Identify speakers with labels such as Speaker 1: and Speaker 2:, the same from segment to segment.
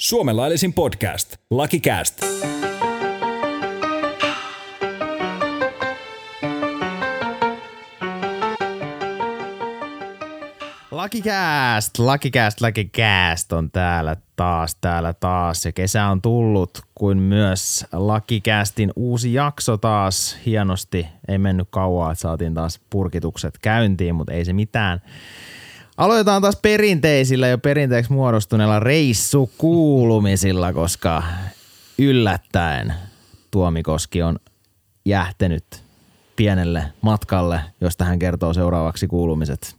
Speaker 1: Suomen laillisin podcast. Lucky Cast.
Speaker 2: Lakikääst, Lakikääst on täällä taas, täällä taas. Ja kesä on tullut, kuin myös Lakikäästin uusi jakso taas hienosti. Ei mennyt kauaa, että saatiin taas purkitukset käyntiin, mutta ei se mitään. Aloitetaan taas perinteisillä jo perinteeksi muodostuneilla reissukuulumisilla, koska yllättäen Tuomikoski on jähtänyt pienelle matkalle, josta hän kertoo seuraavaksi kuulumiset.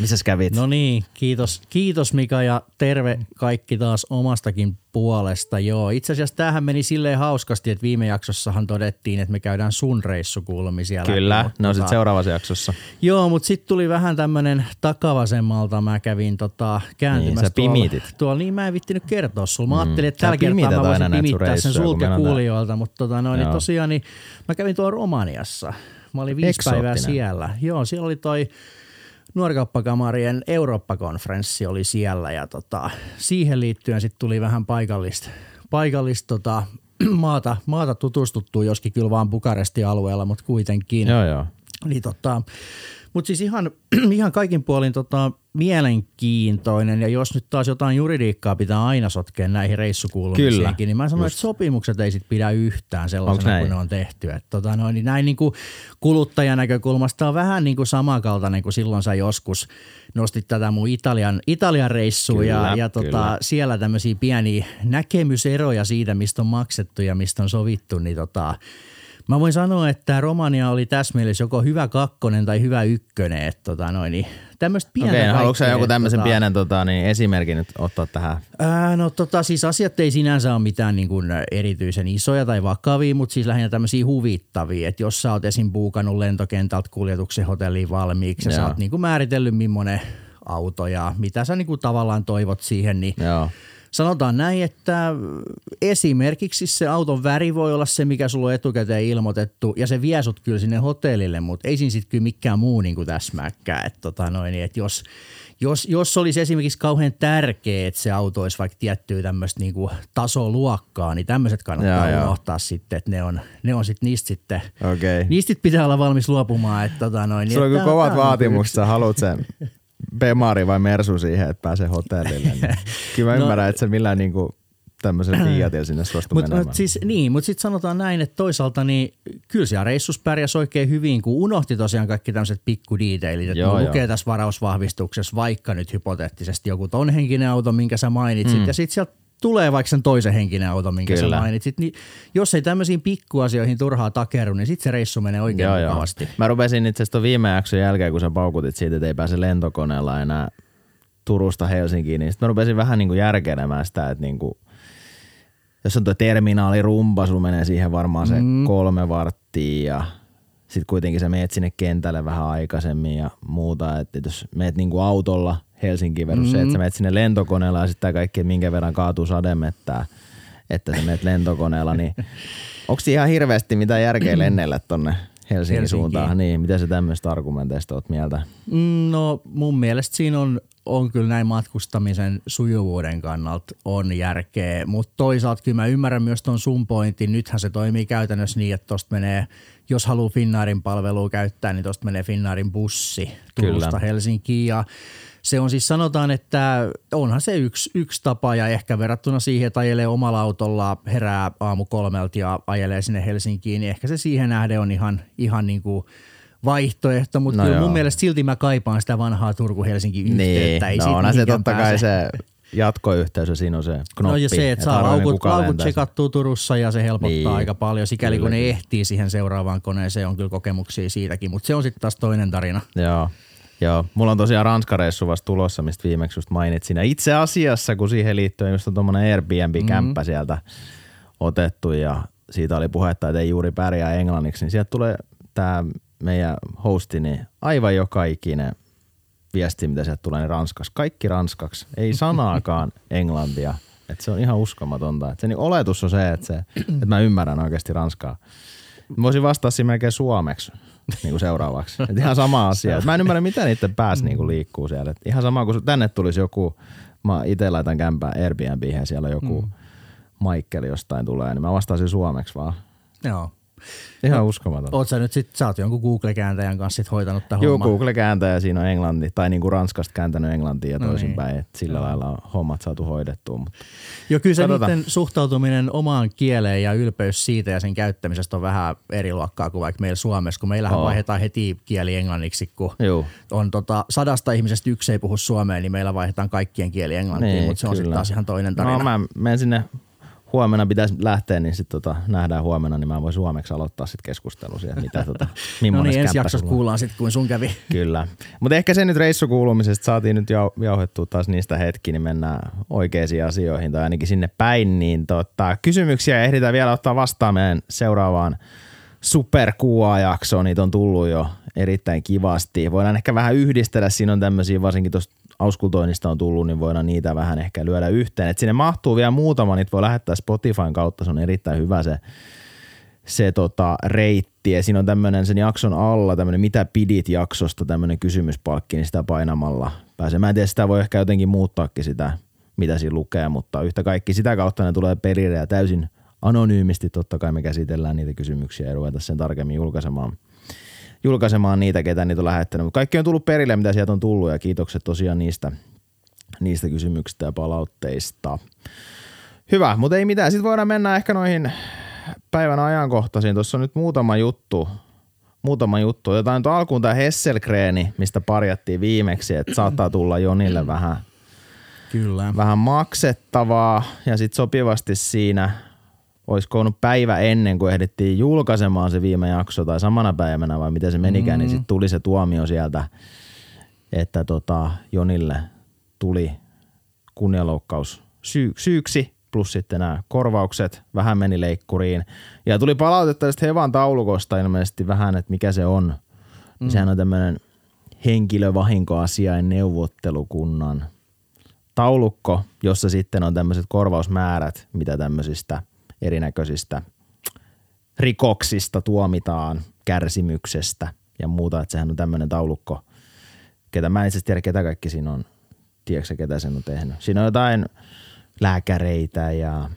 Speaker 2: Missä kävit?
Speaker 3: No niin, kiitos, kiitos Mika ja terve kaikki taas omastakin puolesta. Joo, itse asiassa tämähän meni silleen hauskasti, että viime jaksossahan todettiin, että me käydään sun reissukuulumisia
Speaker 2: Kyllä,
Speaker 3: läpi,
Speaker 2: ne on
Speaker 3: tota-
Speaker 2: sitten seuraavassa jaksossa.
Speaker 3: Joo, mutta sitten tuli vähän tämmöinen takavasemmalta. Mä kävin tota, kääntymässä
Speaker 2: Niin, pimitit.
Speaker 3: Tuolla, tuolla, niin mä en vittinyt kertoa sulla. Mä ajattelin, että tällä kertaa mä voisin pimittää sen
Speaker 2: reissuja,
Speaker 3: sulta kuulijoilta, mutta tota, no, niin tosiaan niin, mä kävin tuolla Romaniassa. Mä olin viisi päivää
Speaker 2: Eksoottinen.
Speaker 3: siellä. Joo, siellä oli toi nuorikauppakamarien Eurooppa-konferenssi oli siellä ja tota, siihen liittyen sitten tuli vähän paikallista, paikallista tota, maata, maata tutustuttua, joskin kyllä vaan Bukarestin alueella, mutta kuitenkin.
Speaker 2: Joo, joo.
Speaker 3: Niin tota, mutta siis ihan, ihan kaikin puolin tota, mielenkiintoinen ja jos nyt taas jotain juridiikkaa pitää aina sotkea näihin reissukuulumisiinkin, niin mä sanoin, että sopimukset ei sit pidä yhtään sellaisena kuin ne on tehty. Et tota, noin, niin näin niin kuin kuluttajan näkökulmasta on vähän niin kuin samankaltainen kuin silloin sä joskus nostit tätä mun Italian, Italian reissua ja, ja tota,
Speaker 2: kyllä.
Speaker 3: siellä tämmöisiä pieniä näkemyseroja siitä, mistä on maksettu ja mistä on sovittu, niin tota, Mä voin sanoa, että Romania oli mielessä joko hyvä kakkonen tai hyvä ykkönen. Että tota noin, niin tämmöistä pientä
Speaker 2: Okei, no haluatko joku tämmöisen
Speaker 3: tota,
Speaker 2: pienen tota, niin esimerkin nyt ottaa tähän?
Speaker 3: Ää, no tota, siis asiat ei sinänsä ole mitään niin kuin erityisen isoja tai vakavia, mutta siis lähinnä tämmöisiä huvittavia. Että jos sä oot esim. buukannut lentokentältä kuljetuksen hotelliin valmiiksi ja sä oot niin kuin määritellyt millainen auto ja mitä sä niin kuin tavallaan toivot siihen, niin
Speaker 2: Joo.
Speaker 3: Sanotaan näin, että esimerkiksi se auton väri voi olla se, mikä sulla on etukäteen ilmoitettu, ja se vie sut kyllä sinne hotellille, mutta ei siinä sitten kyllä mikään muu niin kuin täsmääkään. Että tota noin, että jos, jos, jos olisi esimerkiksi kauhean tärkeää, että se auto olisi vaikka tiettyä tämmöistä niin kuin tasoluokkaa, niin tämmöiset kannattaa
Speaker 2: Joo, joo.
Speaker 3: unohtaa sitten, että ne on, ne on sitten niistä sitten,
Speaker 2: Okei.
Speaker 3: niistä sit pitää olla valmis luopumaan. Että tota noin, niin
Speaker 2: Sulla on kyllä kovat
Speaker 3: niinku
Speaker 2: vaatimukset, sä haluat sen Bemari vai Mersu siihen, että pääsee hotellille. Niin. Kyllä mä
Speaker 3: No-
Speaker 2: ymmärrän, että se millään niinku tämmöisen Fiatilla sinne suostu
Speaker 3: Mutta
Speaker 2: menemään.
Speaker 3: mut siis, niin, mutta sitten sanotaan näin, että toisaalta niin kyllä siellä reissus pärjäsi oikein hyvin, kun unohti tosiaan kaikki tämmöiset pikkudetailit. Että
Speaker 2: Joo,
Speaker 3: joo,
Speaker 2: joo.
Speaker 3: lukee tässä varausvahvistuksessa vaikka nyt hypoteettisesti joku ton henkinen auto, minkä sä mainitsit, mm. ja sitten sieltä tulee vaikka sen toisen henkinen auto, minkä
Speaker 2: Kyllä.
Speaker 3: sä mainitsit, niin jos ei tämmöisiin pikkuasioihin turhaa takeru, niin sitten se reissu menee oikein
Speaker 2: Joo, joo.
Speaker 3: mukavasti.
Speaker 2: Mä rupesin itse asiassa viime jakson jälkeen, kun sä paukutit siitä, että ei pääse lentokoneella enää Turusta Helsinkiin, niin sitten mä rupesin vähän niin kuin järkelemään sitä, että niin kuin, jos on tuo terminaalirumba, sulla menee siihen varmaan se mm. kolme varttia ja sitten kuitenkin sä meet sinne kentälle vähän aikaisemmin ja muuta, että jos meet niin kuin autolla Helsinkiin versus mm. se, että sä meet sinne lentokoneella ja sitten kaikki, että minkä verran kaatuu sademettää, että sä meet lentokoneella, niin onko ihan hirveästi mitä järkeä lennellä tonne Helsingin
Speaker 3: Helsinkiin.
Speaker 2: suuntaan? Niin, mitä sä tämmöistä argumenteista oot mieltä?
Speaker 3: Mm, No mun mielestä siinä on, on kyllä näin matkustamisen sujuvuuden kannalta on järkeä, mutta toisaalta kyllä mä ymmärrän myös ton sun pointin. Nythän se toimii käytännössä niin, että tosta menee, jos haluaa Finnaarin palvelua käyttää, niin tosta menee Finnaarin bussi Turusta. Helsinkiin ja se on siis sanotaan, että onhan se yksi, yksi tapa ja ehkä verrattuna siihen, että ajelee omalla autolla, herää aamu kolmelta ja ajelee sinne Helsinkiin, niin ehkä se siihen nähden on ihan, ihan niin kuin vaihtoehto, mutta
Speaker 2: No
Speaker 3: kyllä
Speaker 2: joo.
Speaker 3: mun mielestä silti mä kaipaan sitä vanhaa Turku-Helsinki-yhteyttä.
Speaker 2: Niin, no onhan se totta kai se jatkoyhteys ja siinä on se knoppi.
Speaker 3: No ja se, että saa laukut,
Speaker 2: kukaan
Speaker 3: laukut tsekattua Turussa ja se helpottaa
Speaker 2: Niin.
Speaker 3: niin, aika paljon. Sikäli
Speaker 2: Kyllä,
Speaker 3: kun ne ehtii siihen seuraavaan koneeseen, on kyllä kokemuksia siitäkin, mutta se on sitten taas toinen tarina.
Speaker 2: Joo. Joo, mulla on tosiaan Ranskareissu vasta tulossa, mistä viimeksi just mainitsin. Ja itse asiassa, kun siihen liittyen just on tuommoinen Airbnb-kämppä mm-hmm. sieltä otettu ja siitä oli puhetta, että ei juuri pärjää englanniksi, niin sieltä tulee tämä meidän hosti, niin aivan joka ikinen viesti, mitä sieltä tulee, niin ranskaksi. Kaikki ranskaksi, ei sanaakaan englantia. Et se on ihan uskomatonta. Et se niin oletus on se, että, se, että mä ymmärrän oikeasti ranskaa. Mä voisin vastata siinä melkein suomeksi niin kuin seuraavaksi. Et ihan sama asia. Mä en ymmärrä, mitä niiden päässä niin kuin liikkuu siellä. Et ihan sama, kun tänne tulisi joku mä itse laitan kämpää Airbnb siellä joku mm. Michael jostain tulee, niin mä vastaisin suomeksi vaan.
Speaker 3: Joo.
Speaker 2: Ihan no, uskomaton.
Speaker 3: Oot sä nyt sit, sä oot jonkun Google-kääntäjän kanssa sit hoitanut tämän
Speaker 2: Joo? Google-kääntäjä siinä on englanti, tai niin kuin Ranskasta kääntänyt englantia ja
Speaker 3: No
Speaker 2: toisinpäin,
Speaker 3: niin.
Speaker 2: että sillä
Speaker 3: Joo.
Speaker 2: lailla on hommat saatu hoidettua. Mutta
Speaker 3: Joo, kyllä se
Speaker 2: Katsotaan.
Speaker 3: niiden suhtautuminen omaan kieleen ja ylpeys siitä ja sen käyttämisestä on vähän eri luokkaa kuin vaikka meillä Suomessa, kun meillähän
Speaker 2: Oo.
Speaker 3: vaihdetaan heti kieli englanniksi, kun
Speaker 2: Joo.
Speaker 3: on tota, sadasta ihmisestä yksi ei puhu suomea, niin meillä vaihdetaan kaikkien kieli englantiin,
Speaker 2: Niin,
Speaker 3: mutta se on sitten taas ihan toinen tarina.
Speaker 2: No mä menen sinne huomenna pitäisi lähteä, niin sitten tota, nähdään huomenna, niin mä voin suomeksi aloittaa sitten keskustelun siitä, mitä tota,
Speaker 3: no niin, ensi jaksossa
Speaker 2: sulla
Speaker 3: kuullaan sitten, kun sun kävi.
Speaker 2: Kyllä. Mutta ehkä se nyt reissukuulumisesta saatiin nyt jau, jauhettua taas niistä hetki, niin mennään oikeisiin asioihin tai ainakin sinne päin. Niin tota, kysymyksiä ehditään vielä ottaa vastaan meidän seuraavaan Super jaksoon Niitä on tullut jo erittäin kivasti. Voidaan ehkä vähän yhdistellä. Siinä on tämmöisiä, varsinkin tuosta auskultoinnista on tullut, niin voidaan niitä vähän ehkä lyödä yhteen. Et sinne mahtuu vielä muutama, niitä voi lähettää Spotifyn kautta. Se on erittäin hyvä se se tota, reitti. Ja siinä on tämmöinen sen jakson alla tämmöinen mitä pidit jaksosta tämmöinen kysymyspalkki, niin sitä painamalla pääsee. Mä en tiedä, sitä voi ehkä jotenkin muuttaakin sitä, mitä siinä lukee, mutta yhtä kaikki sitä kautta ne tulee perille ja täysin anonyymisti totta kai me käsitellään niitä kysymyksiä ja ruveta sen tarkemmin julkaisemaan, julkaisemaan niitä, ketä niitä on lähettänyt. Mutta kaikki on tullut perille, mitä sieltä on tullut ja kiitokset tosiaan niistä, niistä kysymyksistä ja palautteista. Hyvä, mutta ei mitään. Sitten voidaan mennä ehkä noihin päivän ajankohtaisiin. Tuossa on nyt muutama juttu. Muutama juttu. Jotain nyt alkuun tämä Hesselgreeni, mistä parjattiin viimeksi, että saattaa tulla Jonille vähän,
Speaker 3: Kyllä.
Speaker 2: vähän maksettavaa. Ja sitten sopivasti siinä, olisiko ollut päivä ennen kuin ehdittiin julkaisemaan se viime jakso tai samana päivänä vai miten se menikään, mm. niin sitten tuli se tuomio sieltä, että tota, Jonille tuli kunnianloukkaus syy, syyksi plus sitten nämä korvaukset vähän meni leikkuriin. Ja tuli palautetta tästä Hevan taulukosta ilmeisesti vähän, että mikä se on. Mm. Sehän on tämmöinen henkilövahinkoasiain neuvottelukunnan taulukko, jossa sitten on tämmöiset korvausmäärät, mitä tämmöisistä erinäköisistä rikoksista tuomitaan, kärsimyksestä ja muuta. Että sehän on tämmöinen taulukko, ketä mä en itse tiedä, ketä kaikki siinä on. Tiedätkö ketä sen on tehnyt? Siinä on jotain lääkäreitä ja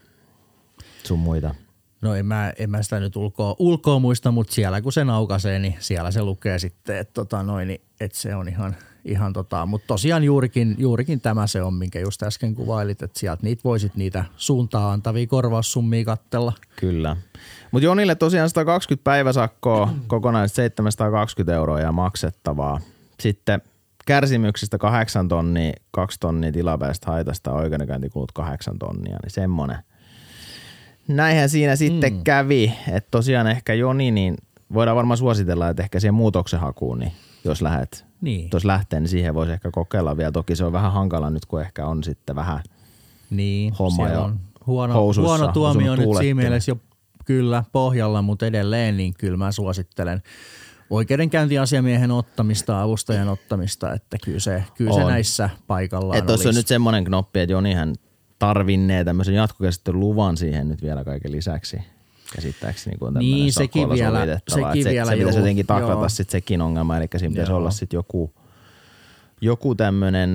Speaker 2: sun muita.
Speaker 3: No en mä, en mä sitä nyt ulkoa, ulkoa muista, mutta siellä kun se aukaisee, niin siellä se lukee sitten, että tota noin, niin, että se on ihan, ihan tota, mutta tosiaan juurikin, juurikin tämä se on, minkä just äsken kuvailit, että sieltä niitä voisit niitä suuntaa antavia korvaussummia kattella.
Speaker 2: Kyllä. Mutta Jonille tosiaan 120 päiväsakkoa, kokonaiset 720 euroa ja maksettavaa. Sitten kärsimyksistä 8 tonnia, 2 tonnia tilapäistä haitasta, oikeudenkäyntikulut 8 tonnia, niin semmonen. Näinhän siinä sitten mm. kävi, että tosiaan ehkä Joni, niin voidaan varmaan suositella, että ehkä siihen muutoksenhakuun, niin jos lähdet,
Speaker 3: Niin.
Speaker 2: jos lähtee, niin siihen voisi ehkä kokeilla vielä. Toki se on vähän hankala nyt, kun ehkä on sitten vähän
Speaker 3: Niin,
Speaker 2: Homma jo
Speaker 3: on huono,
Speaker 2: housuissa,
Speaker 3: huono tuomio nyt siinä mielessä jo kyllä pohjalla, mutta edelleen niin kyllä mä suosittelen oikeudenkäyntiasiamiehen ottamista, avustajan ottamista, että kyllä se, kyllä se
Speaker 2: On.
Speaker 3: näissä paikallaan
Speaker 2: Että tuossa on nyt semmoinen knoppi, että Jonihan tarvinnee tämmöisen jatkokäsittelyn luvan siihen nyt vielä kaiken lisäksi. Käsittääkseni, kun on
Speaker 3: Niin, sekin vielä- sekin
Speaker 2: se,
Speaker 3: vielä,
Speaker 2: se pitäisi jotenkin taklata sitten sekin ongelma, eli siinä pitäisi
Speaker 3: Joo.
Speaker 2: olla sitten joku, joku tämmöinen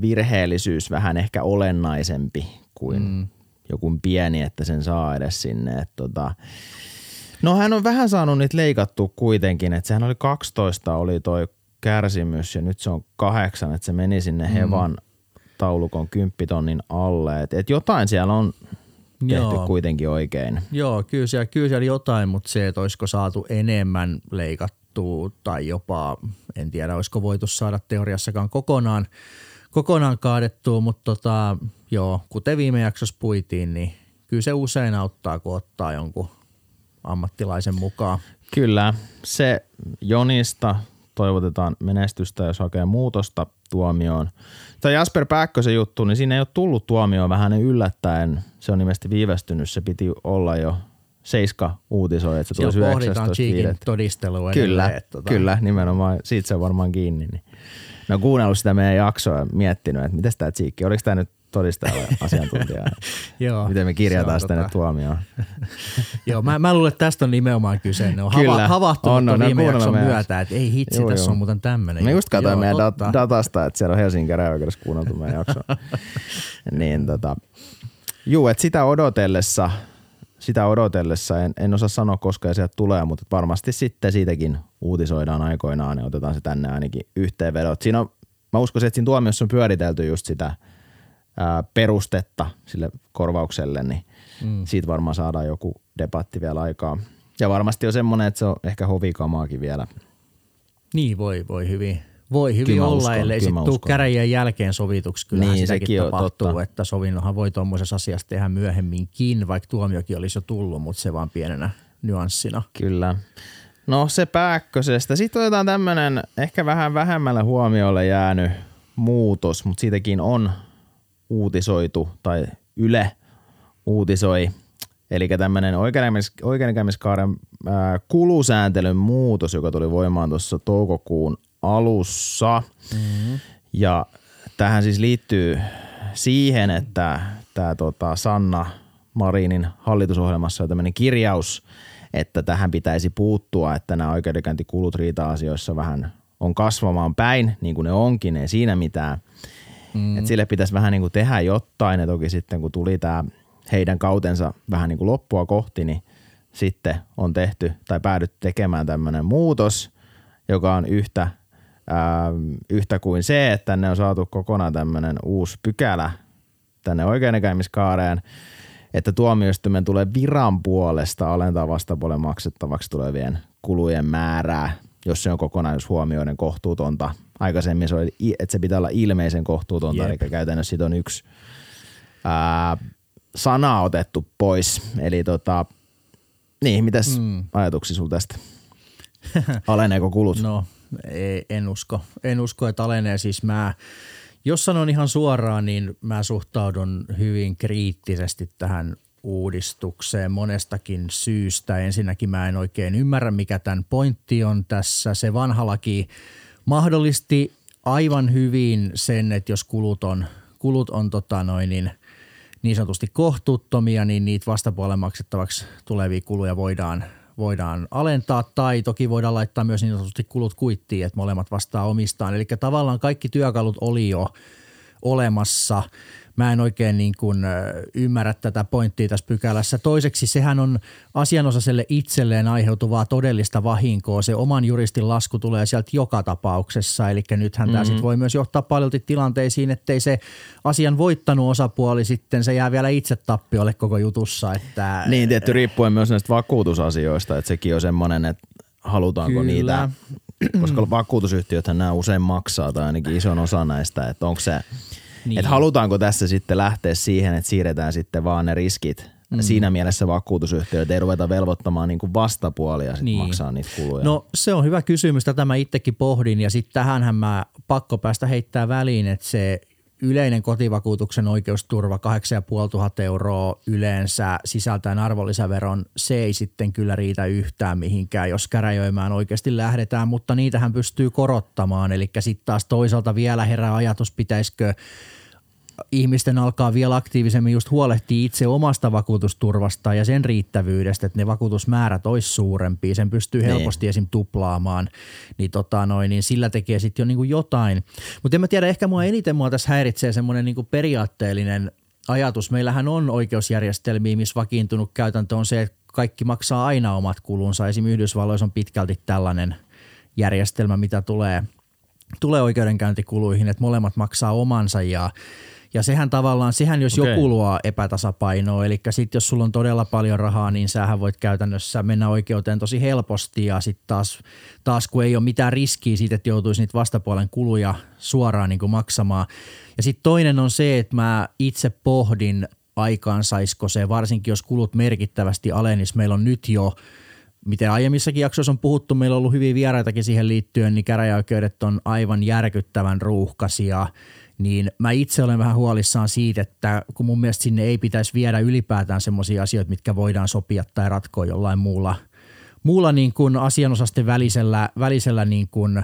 Speaker 2: virheellisyys vähän ehkä olennaisempi kuin mm. joku pieni, että sen saa edes sinne. Et tota, no hän on vähän saanut niitä leikattua kuitenkin, että sehän oli 12 oli toi kärsimys ja nyt se on kahdeksan, että se meni sinne Hevan taulukon kymppitonnin alle. Et, et jotain siellä on tehty
Speaker 3: Joo.
Speaker 2: kuitenkin oikein.
Speaker 3: Joo, kyllä siellä, kyllä siellä jotain, mutta se, että olisiko saatu enemmän leikattua tai jopa, en tiedä, olisiko voitu saada teoriassakaan kokonaan, kokonaan kaadettua, mutta tota, joo, kuten viime jaksossa puitiin, niin kyllä se usein auttaa, kun ottaa jonkun ammattilaisen mukaan.
Speaker 2: Kyllä, se Jonista toivotetaan menestystä, jos hakee muutosta tuomioon. Tämä Jasper Pääkkösen juttu, niin siinä ei ole tullut tuomioon vähän yllättäen. Se on ilmeisesti viivästynyt, se piti olla jo Seiska uutisoi, että se tulisi
Speaker 3: pohditaan
Speaker 2: 19.5.
Speaker 3: Cheekin todistelua
Speaker 2: Kyllä,
Speaker 3: edelleen, että tota-
Speaker 2: kyllä, nimenomaan. Siitä se on varmaan kiinni. Niin. Oon kuunnellut sitä meidän jaksoa ja miettinyt, että miten tämä Cheekki, oliko tämä nyt todistajalla asiantuntija?
Speaker 3: Joo,
Speaker 2: miten me kirjataan sitä
Speaker 3: tota-
Speaker 2: tuomioon.
Speaker 3: Joo, mä, mä luulen, että tästä on nimenomaan kyse. Ne on
Speaker 2: Kyllä,
Speaker 3: hava, havahtunut
Speaker 2: on,
Speaker 3: on, viime jakson
Speaker 2: meidän-
Speaker 3: myötä, että ei hitsi,
Speaker 2: Joo,
Speaker 3: tässä
Speaker 2: joo.
Speaker 3: on muuten tämmöinen.
Speaker 2: Mä just katsoin
Speaker 3: Joo,
Speaker 2: meidän
Speaker 3: totta.
Speaker 2: datasta, että siellä on Helsingin käräjäoikeudessa kuunneltu meidän jakso. niin tota, juu, että sitä odotellessa, sitä odotellessa, en, en osaa sanoa koska sieltä tulee, mutta varmasti sitten siitäkin uutisoidaan aikoinaan ja otetaan se tänne ainakin yhteenvedot. Siinä on, mä uskoisin, että siinä tuomiossa on pyöritelty just sitä ää, perustetta sille korvaukselle, niin mm. siitä varmaan saadaan joku debatti vielä aikaa. Ja varmasti on semmoinen, että se on ehkä hovikamaakin vielä.
Speaker 3: Niin voi, voi hyvin. Voi hyvin
Speaker 2: Kyllä
Speaker 3: olla,
Speaker 2: uskon,
Speaker 3: ellei sitten tule käräjien jälkeen sovituksi. Kyllähän
Speaker 2: Niin,
Speaker 3: sitäkin tapahtuu,
Speaker 2: totta.
Speaker 3: että sovinnonhan voi tuommoisessa asiassa tehdä myöhemminkin, vaikka tuomiokin olisi jo tullut, mutta se vaan pienenä nyanssina.
Speaker 2: Kyllä. No se pääkkösestä. Sitten otetaan tämmöinen ehkä vähän vähemmälle huomiolle jäänyt muutos, mutta siitäkin on uutisoitu tai Yle uutisoi. Eli tämmöinen oikeudenkäymis- oikeudenkäymiskaaren ää, kulusääntelyn muutos, joka tuli voimaan tuossa toukokuun alussa. Mm-hmm. Ja tähän siis liittyy siihen, että tämä tota Sanna Marinin hallitusohjelmassa on tämmöinen kirjaus, että tähän pitäisi puuttua, että nämä oikeudenkäyntikulut riita-asioissa vähän on kasvamaan päin, niin kuin ne onkin, ei siinä mitään. Mm. Et sille pitäisi vähän niin kuin tehdä jotain, ja toki sitten kun tuli tämä heidän kautensa vähän niin kuin loppua kohti, niin sitten on tehty tai päädytty tekemään tämmöinen muutos, joka on yhtä, ää, yhtä kuin se, että tänne on saatu kokonaan tämmöinen uusi pykälä tänne oikeudenkäymiskaareen, että tuomioistuimen tulee viran puolesta alentaa vastapuolen maksettavaksi tulevien kulujen määrää, jos se on kokonaisuus huomioiden kohtuutonta. Aikaisemmin se oli, että se pitää olla ilmeisen kohtuutonta,
Speaker 3: Jep.
Speaker 2: eli käytännössä siitä on yksi ää, sana otettu pois. Eli tota, niin, mitäs mm. ajatuksia sulla tästä? Aleneeko kulut?
Speaker 3: No, ei, en usko. En usko, että alenee. Siis mä, jos sanon ihan suoraan, niin mä suhtaudun hyvin kriittisesti tähän uudistukseen monestakin syystä. Ensinnäkin mä en oikein ymmärrä, mikä tämän pointti on tässä. Se vanha laki mahdollisti aivan hyvin sen, että jos kulut on, kulut on tota noin, niin, niin sanotusti kohtuuttomia, niin niitä vastapuolen maksettavaksi tulevia kuluja voidaan, voidaan alentaa tai toki voidaan laittaa myös niin sanotusti kulut kuittiin, että molemmat vastaa omistaan. Eli tavallaan kaikki työkalut oli jo olemassa. Mä en oikein niin kuin ymmärrä tätä pointtia tässä pykälässä. Toiseksi sehän on asianosaiselle itselleen aiheutuvaa todellista vahinkoa. Se oman juristin lasku tulee sieltä joka tapauksessa. Eli nythän mm-hmm. tämä sit voi myös johtaa paljolti tilanteisiin, ettei se asian voittanut osapuoli sitten, se jää vielä itse tappiolle koko jutussa. Että,
Speaker 2: Niin, tietty riippuen myös näistä vakuutusasioista, että sekin on semmoinen, että halutaanko
Speaker 3: Kyllä.
Speaker 2: niitä, koska vakuutusyhtiöthän nämä usein maksaa tai ainakin ison osa näistä, että onko se, niin. Että halutaanko tässä sitten lähteä siihen, että siirretään sitten vaan ne riskit. Mm. Siinä mielessä vakuutusyhtiöitä ei ruveta velvoittamaan niin kuin vastapuolia sit. Niin. maksaa niitä kuluja.
Speaker 3: No se on hyvä kysymys, tätä mä itsekin pohdin ja sitten tähänhän mä pakko päästä heittää väliin, että se yleinen kotivakuutuksen oikeusturva 8500 euroa yleensä sisältäen arvonlisäveron, se ei sitten kyllä riitä yhtään mihinkään, jos käräjöimään oikeasti lähdetään, mutta niitähän pystyy korottamaan, eli sitten taas toisaalta vielä herää ajatus, pitäisikö ihmisten alkaa vielä aktiivisemmin just huolehtia itse omasta vakuutusturvasta ja sen riittävyydestä, että ne vakuutusmäärät olisi suurempia, sen pystyy
Speaker 2: Niin.
Speaker 3: helposti esim. tuplaamaan, niin, tota noin, niin sillä tekee sitten jo niinku jotain. Mutta en mä tiedä, ehkä mua eniten mua tässä häiritsee semmoinen niinku periaatteellinen ajatus. Meillähän on oikeusjärjestelmiä, missä vakiintunut käytäntö on se, että kaikki maksaa aina omat kulunsa. Esim. Yhdysvalloissa on pitkälti tällainen järjestelmä, mitä tulee, tulee oikeudenkäyntikuluihin, että molemmat maksaa omansa ja ja sehän tavallaan, sehän jos
Speaker 2: Okei.
Speaker 3: joku luo epätasapainoa, eli sitten jos sulla on todella paljon rahaa, niin sähän voit käytännössä mennä oikeuteen tosi helposti ja sitten taas, taas kun ei ole mitään riskiä siitä, että joutuisi niitä vastapuolen kuluja suoraan niin kuin maksamaan. Ja sitten toinen on se, että mä itse pohdin aikaansaisiko se, varsinkin jos kulut merkittävästi alenisi. Meillä on nyt jo miten aiemmissakin jaksoissa on puhuttu, meillä on ollut hyviä vieraitakin siihen liittyen, niin käräjäoikeudet on aivan järkyttävän ruuhkaisia, niin mä itse olen vähän huolissaan siitä, että kun mun mielestä sinne ei pitäisi viedä ylipäätään semmoisia asioita, mitkä voidaan sopia tai ratkoa jollain muulla, muulla niin kuin asianosasten välisellä, välisellä niin kuin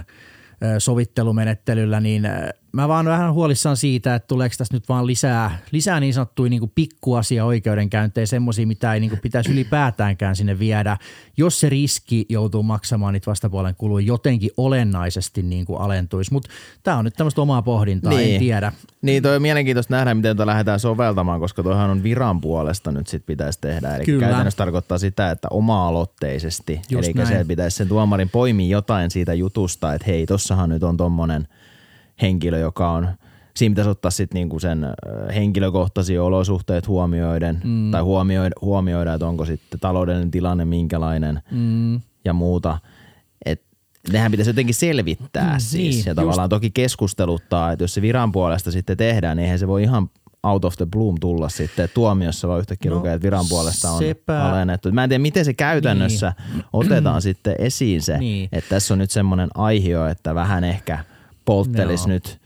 Speaker 3: sovittelumenettelyllä, niin mä vaan vähän huolissaan siitä, että tuleeko tässä nyt vaan lisää, lisää niin sanottuja niin pikkuasia oikeudenkäyntejä, semmoisia, mitä ei niin kuin pitäisi ylipäätäänkään sinne viedä, jos se riski joutuu maksamaan niitä vastapuolen kuluja jotenkin olennaisesti niin kuin alentuisi. Mutta tämä on nyt tämmöistä omaa pohdintaa, niin. en tiedä.
Speaker 2: Niin, toi on mielenkiintoista nähdä, miten tätä lähdetään soveltamaan, koska toihan on viran puolesta nyt sit pitäisi tehdä. Eli Kyllä. käytännössä tarkoittaa sitä, että oma-aloitteisesti, Just eli näin. se pitäisi sen tuomarin poimia jotain siitä jutusta, että hei, tossahan nyt on tommonen – henkilö, joka on siinä pitäisi ottaa sitten niinku sen henkilökohtaisia olosuhteet huomioiden mm. tai huomioida, huomioida, että onko sitten taloudellinen tilanne minkälainen mm. ja muuta. Et nehän pitäisi jotenkin selvittää mm, siis niin, ja tavallaan just. toki keskusteluttaa, että jos se viran puolesta sitten tehdään, niin eihän se voi ihan out of the bloom tulla sitten tuomiossa, vaan yhtäkkiä no, lukee, että viran puolesta on sepä. alennettu. Mä en tiedä, miten se käytännössä niin. otetaan sitten esiin se, niin. että tässä on nyt semmoinen aihio, että vähän ehkä – polttelisi nyt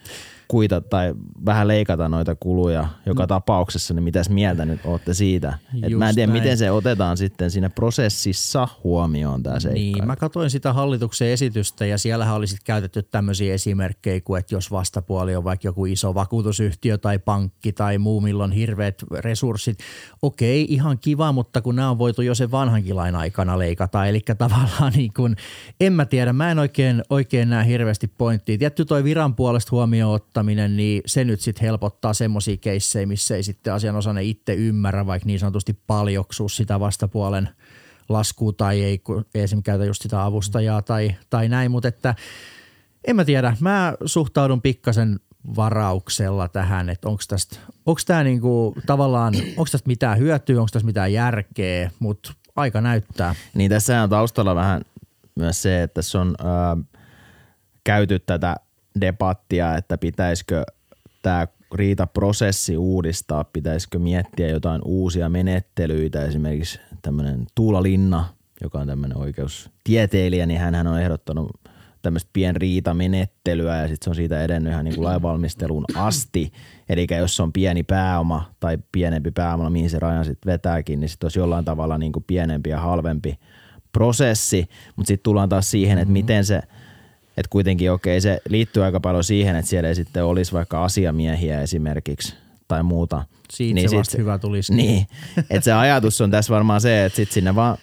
Speaker 2: kuita tai vähän leikata noita kuluja joka mm. tapauksessa, niin mitäs mieltä nyt olette siitä? Et mä en tiedä, näin. miten se otetaan sitten siinä prosessissa huomioon tämä seikka.
Speaker 3: Niin, mä katsoin sitä hallituksen esitystä ja siellähän oli sitten käytetty tämmöisiä esimerkkejä kuin, että jos vastapuoli on vaikka joku iso vakuutusyhtiö tai pankki tai muu, milloin hirveät resurssit. Okei, ihan kiva, mutta kun nämä on voitu jo sen vanhankin lain aikana leikata, eli tavallaan niin kuin, en mä tiedä, mä en oikein, oikein näe hirveästi pointtia. Tietty toi viran puolesta huomioon ottaminen, niin se nyt sitten helpottaa semmoisia keissejä, missä ei sitten asianosainen itse ymmärrä vaikka niin sanotusti paljoksua sitä vastapuolen laskua tai ei, esimerkiksi käytä just sitä avustajaa tai, tai näin, mutta että en mä tiedä, mä suhtaudun pikkasen varauksella tähän, että onko tästä, onko tämä niinku tavallaan, onko tästä mitään hyötyä, onko tästä mitään järkeä, mutta aika näyttää.
Speaker 2: Niin tässä on taustalla vähän myös se, että se on äh, käyty tätä debattia, että pitäisikö tämä riitaprosessi uudistaa, pitäisikö miettiä jotain uusia menettelyitä, esimerkiksi tämmöinen Tuula Linna, joka on tämmöinen oikeustieteilijä, niin hän on ehdottanut tämmöistä pienriitamenettelyä ja sitten se on siitä edennyt ihan niin kuin lainvalmisteluun asti. Eli jos se on pieni pääoma tai pienempi pääoma, mihin se rajan sitten vetääkin, niin sitten olisi jollain tavalla niin kuin pienempi ja halvempi prosessi. Mutta sitten tullaan taas siihen, että miten se – että kuitenkin okei, se liittyy aika paljon siihen, että siellä ei sitten olisi vaikka asiamiehiä esimerkiksi tai muuta.
Speaker 3: Siitä niin se vasta sit, hyvä tulisi.
Speaker 2: Niin, että se ajatus on tässä varmaan se, että sitten sinne vaan,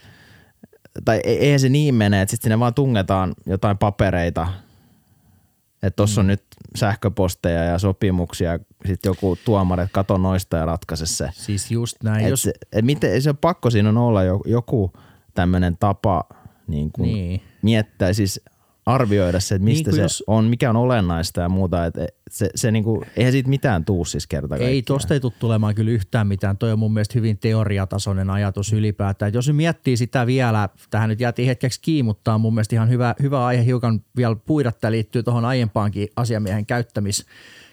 Speaker 2: tai e- eihän se niin mene, että sitten sinne vaan tungetaan jotain papereita, että tuossa mm. on nyt sähköposteja ja sopimuksia, sitten joku tuomari, että kato noista ja ratkaise se.
Speaker 3: Siis just näin.
Speaker 2: Et jos... se, et miten, se on pakko siinä on olla joku tämmöinen tapa niin kuin niin. miettää, siis arvioida se, että mistä niin se jos, on, mikä on olennaista ja muuta. Että se, se niinku, eihän siitä mitään tuu siis kerta
Speaker 3: Ei, tosta ei tule tulemaan kyllä yhtään mitään. Toi on mun mielestä hyvin teoriatasoinen ajatus ylipäätään. Et jos miettii sitä vielä, tähän nyt jäätiin hetkeksi kiimuttaa, mun mielestä ihan hyvä, hyvä aihe hiukan vielä puida. Tämä liittyy tuohon aiempaankin asiamiehen käyttämis,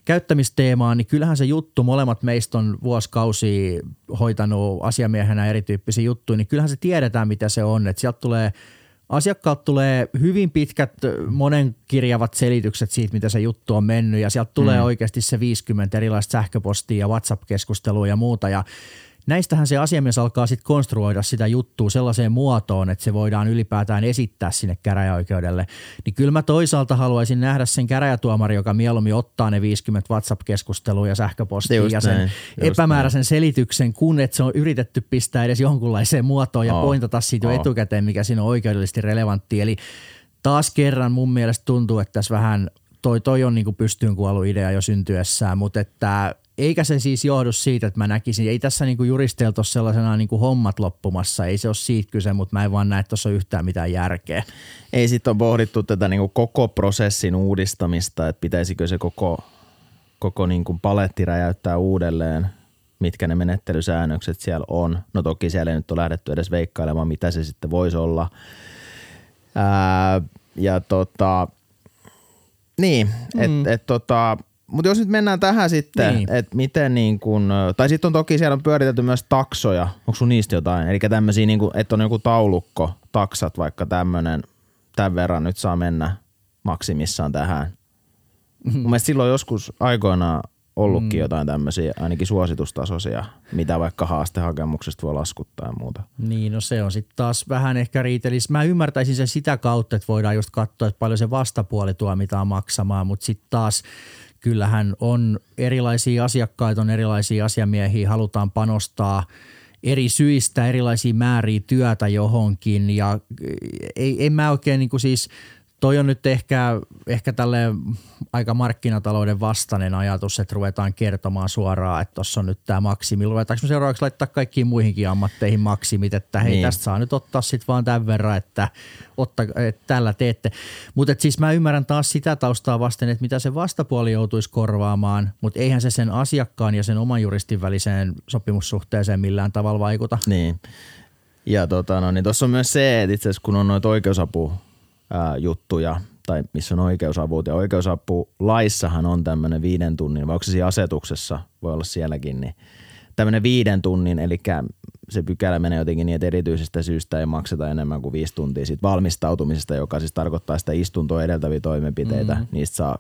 Speaker 3: käyttämisteemaan, niin kyllähän se juttu, molemmat meistä on vuosikausia hoitanut asiamiehenä erityyppisiä juttuja, niin kyllähän se tiedetään, mitä se on. Että sieltä tulee – asiakkaat tulee hyvin pitkät monenkirjavat selitykset siitä, mitä se juttu on mennyt ja sieltä tulee mm. oikeasti se 50 erilaista sähköpostia ja WhatsApp-keskustelua ja muuta ja näistähän se asiamies alkaa sitten konstruoida sitä juttua sellaiseen muotoon, että se voidaan ylipäätään esittää sinne käräjäoikeudelle. Niin kyllä mä toisaalta haluaisin nähdä sen käräjätuomari, joka mieluummin ottaa ne 50 WhatsApp-keskustelua ja sähköpostia just ja sen näin, epämääräisen näin. selityksen, kun että se on yritetty pistää edes jonkunlaiseen muotoon ja oh, pointata siitä oh. jo etukäteen, mikä siinä on oikeudellisesti relevantti. Eli taas kerran mun mielestä tuntuu, että tässä vähän toi, toi on niin pystyyn kuollut idea jo syntyessään, mutta että eikä se siis johdu siitä, että mä näkisin, ei tässä niinku juristeilta ole sellaisena niinku hommat loppumassa, ei se ole siitä kyse, mutta mä en vaan näe, että tuossa on yhtään mitään järkeä.
Speaker 2: Ei sitten ole pohdittu tätä niinku koko prosessin uudistamista, että pitäisikö se koko, koko niinku paletti räjäyttää uudelleen, mitkä ne menettelysäännökset siellä on. No toki siellä ei nyt ole lähdetty edes veikkailemaan, mitä se sitten voisi olla. Ää, ja tota, niin, mm. että et, tota, mutta jos nyt mennään tähän sitten, niin. että miten niin kun, tai sitten on toki siellä on pyöritelty myös taksoja, onko sun niistä jotain? Eli tämmöisiä, niin että on joku taulukko, taksat vaikka tämmöinen, tämän verran nyt saa mennä maksimissaan tähän. Mm-hmm. Mun mielestä silloin joskus aikoinaan ollutkin mm. jotain tämmöisiä ainakin suositustasoisia, mitä vaikka haastehakemuksesta voi laskuttaa ja muuta.
Speaker 3: Niin, no se on sitten taas vähän ehkä riitelis. Mä ymmärtäisin sen sitä kautta, että voidaan just katsoa, että paljon se vastapuoli tuo mitä maksamaan, mutta sitten taas kyllähän on erilaisia asiakkaita, on erilaisia asiamiehiä, halutaan panostaa eri syistä erilaisia määriä työtä johonkin. Ja ei, en mä oikein niin kuin siis – toi on nyt ehkä, ehkä tälle aika markkinatalouden vastainen ajatus, että ruvetaan kertomaan suoraan, että tuossa on nyt tämä maksimi. Ruvetaanko me seuraavaksi laittaa kaikkiin muihinkin ammatteihin maksimit, että hei niin. tästä saa nyt ottaa sitten vaan tämän verran, että, otta, että tällä teette. Mutta siis mä ymmärrän taas sitä taustaa vasten, että mitä se vastapuoli joutuisi korvaamaan, mutta eihän se sen asiakkaan ja sen oman juristin väliseen sopimussuhteeseen millään tavalla vaikuta.
Speaker 2: Niin. Ja tota, no, niin tuossa on myös se, että itse asiassa kun on noita oikeusapu ää, juttuja tai missä on oikeusavut. Ja oikeusapulaissahan on tämmöinen viiden tunnin, vai onko se siinä asetuksessa, voi olla sielläkin, niin tämmöinen viiden tunnin, eli se pykälä menee jotenkin niin, että erityisestä syystä ei makseta enemmän kuin viisi tuntia siitä valmistautumisesta, joka siis tarkoittaa sitä istuntoa edeltäviä toimenpiteitä. Mm-hmm. Niistä saa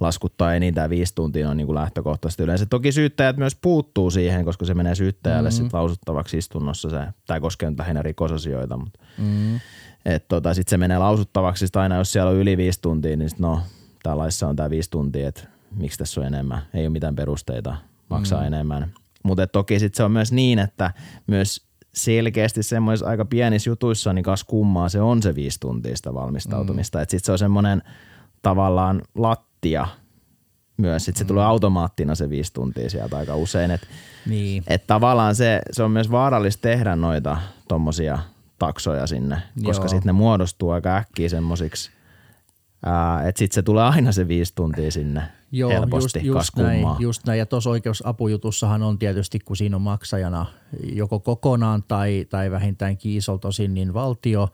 Speaker 2: laskuttaa enintään viisi tuntia on niin kuin lähtökohtaisesti yleensä. Toki syyttäjät myös puuttuu siihen, koska se menee syyttäjälle mm-hmm. sit lausuttavaksi istunnossa. Se, tämä koskee nyt lähinnä rikosasioita, mutta mm-hmm. Että tota, sitten se menee lausuttavaksi, sit aina jos siellä on yli viisi tuntia, niin sit no, tää laissa on tämä viisi tuntia, että miksi tässä on enemmän. Ei ole mitään perusteita maksaa mm. enemmän. Mutta toki sitten se on myös niin, että myös selkeästi semmoisissa aika pienissä jutuissa, niin kas kummaa se on se viisi tuntia sitä valmistautumista. Mm. Että sitten se on semmoinen tavallaan lattia myös. Sitten se mm. tulee automaattina se viisi tuntia sieltä aika usein. Että niin. et tavallaan se, se on myös vaarallista tehdä noita tommosia – taksoja sinne, koska sitten ne muodostuu aika äkkiä semmosiksi, että sitten se tulee aina se viisi tuntia sinne Joo, helposti, just, just näin,
Speaker 3: just näin. Ja tuossa oikeusapujutussahan on tietysti, kun siinä on maksajana joko kokonaan tai, tai vähintäänkin isolta osin, niin valtio,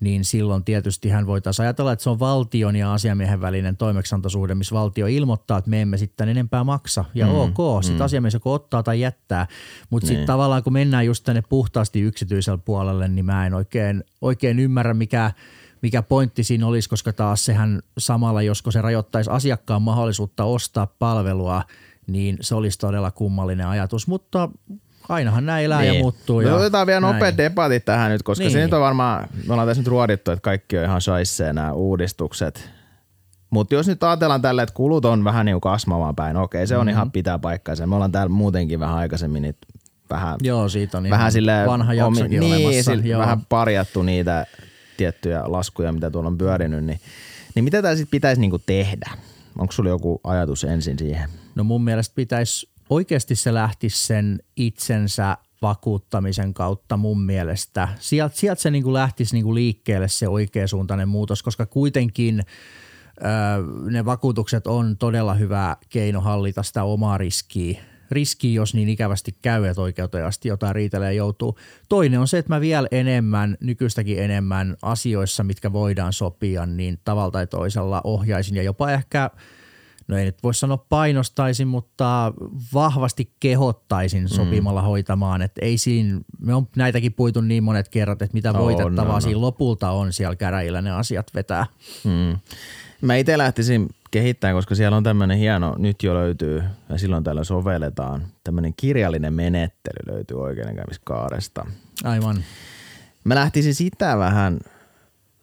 Speaker 3: niin silloin tietysti hän voitaisiin ajatella, että se on valtion ja asiamiehen välinen toimeksiantosuhde, missä valtio ilmoittaa, että me emme sitten enempää maksa. Ja mm, ok, sitten mm. asiamies joko ottaa tai jättää. Mutta sitten niin. tavallaan kun mennään just tänne puhtaasti yksityisellä puolelle, niin mä en oikein, oikein ymmärrä, mikä, mikä pointti siinä olisi, koska taas sehän samalla, josko se rajoittaisi asiakkaan mahdollisuutta ostaa palvelua, niin se olisi todella kummallinen ajatus. Mutta ainahan näin elää niin. ja muuttuu.
Speaker 2: No,
Speaker 3: ja
Speaker 2: otetaan vielä nopea debatti tähän nyt, koska niin. se nyt on varmaan, me ollaan tässä nyt ruodittu, että kaikki on ihan shaisseen nämä uudistukset. Mutta jos nyt ajatellaan tällä, että kulut on vähän niin kasvamaan päin, okei, se on mm-hmm. ihan pitää paikkaansa. Me ollaan täällä muutenkin vähän aikaisemmin niin vähän,
Speaker 3: Joo, siitä on
Speaker 2: vähän
Speaker 3: sille, vanha jaksokin
Speaker 2: omi,
Speaker 3: niin,
Speaker 2: olemassa. Niin, vähän parjattu niitä tiettyjä laskuja, mitä tuolla on pyörinyt, niin, niin mitä tämä sitten pitäisi niinku tehdä? Onko sulla joku ajatus ensin siihen?
Speaker 3: No mun mielestä pitäisi oikeasti se lähtisi sen itsensä vakuuttamisen kautta mun mielestä. Sieltä sielt se niin kuin lähtisi niin kuin liikkeelle se oikeasuuntainen muutos, koska kuitenkin ne vakuutukset on todella hyvä keino hallita sitä omaa riskiä. Riski, jos niin ikävästi käy, että oikeuteen asti jotain riitelee joutuu. Toinen on se, että mä vielä enemmän, nykyistäkin enemmän asioissa, mitkä voidaan sopia, niin tavalla tai toisella ohjaisin ja jopa ehkä – no ei nyt voi sanoa painostaisin, mutta vahvasti kehottaisin mm. sopimalla mm. hoitamaan. Että ei siinä, me on näitäkin puitu niin monet kerrat, että mitä no, voitettavaa no, no. siinä lopulta on siellä käräjillä ne asiat vetää. Mm.
Speaker 2: Mä itse lähtisin kehittämään, koska siellä on tämmöinen hieno, nyt jo löytyy ja silloin täällä sovelletaan, tämmöinen kirjallinen menettely löytyy oikeudenkäymiskaaresta.
Speaker 3: Aivan.
Speaker 2: Mä lähtisin sitä vähän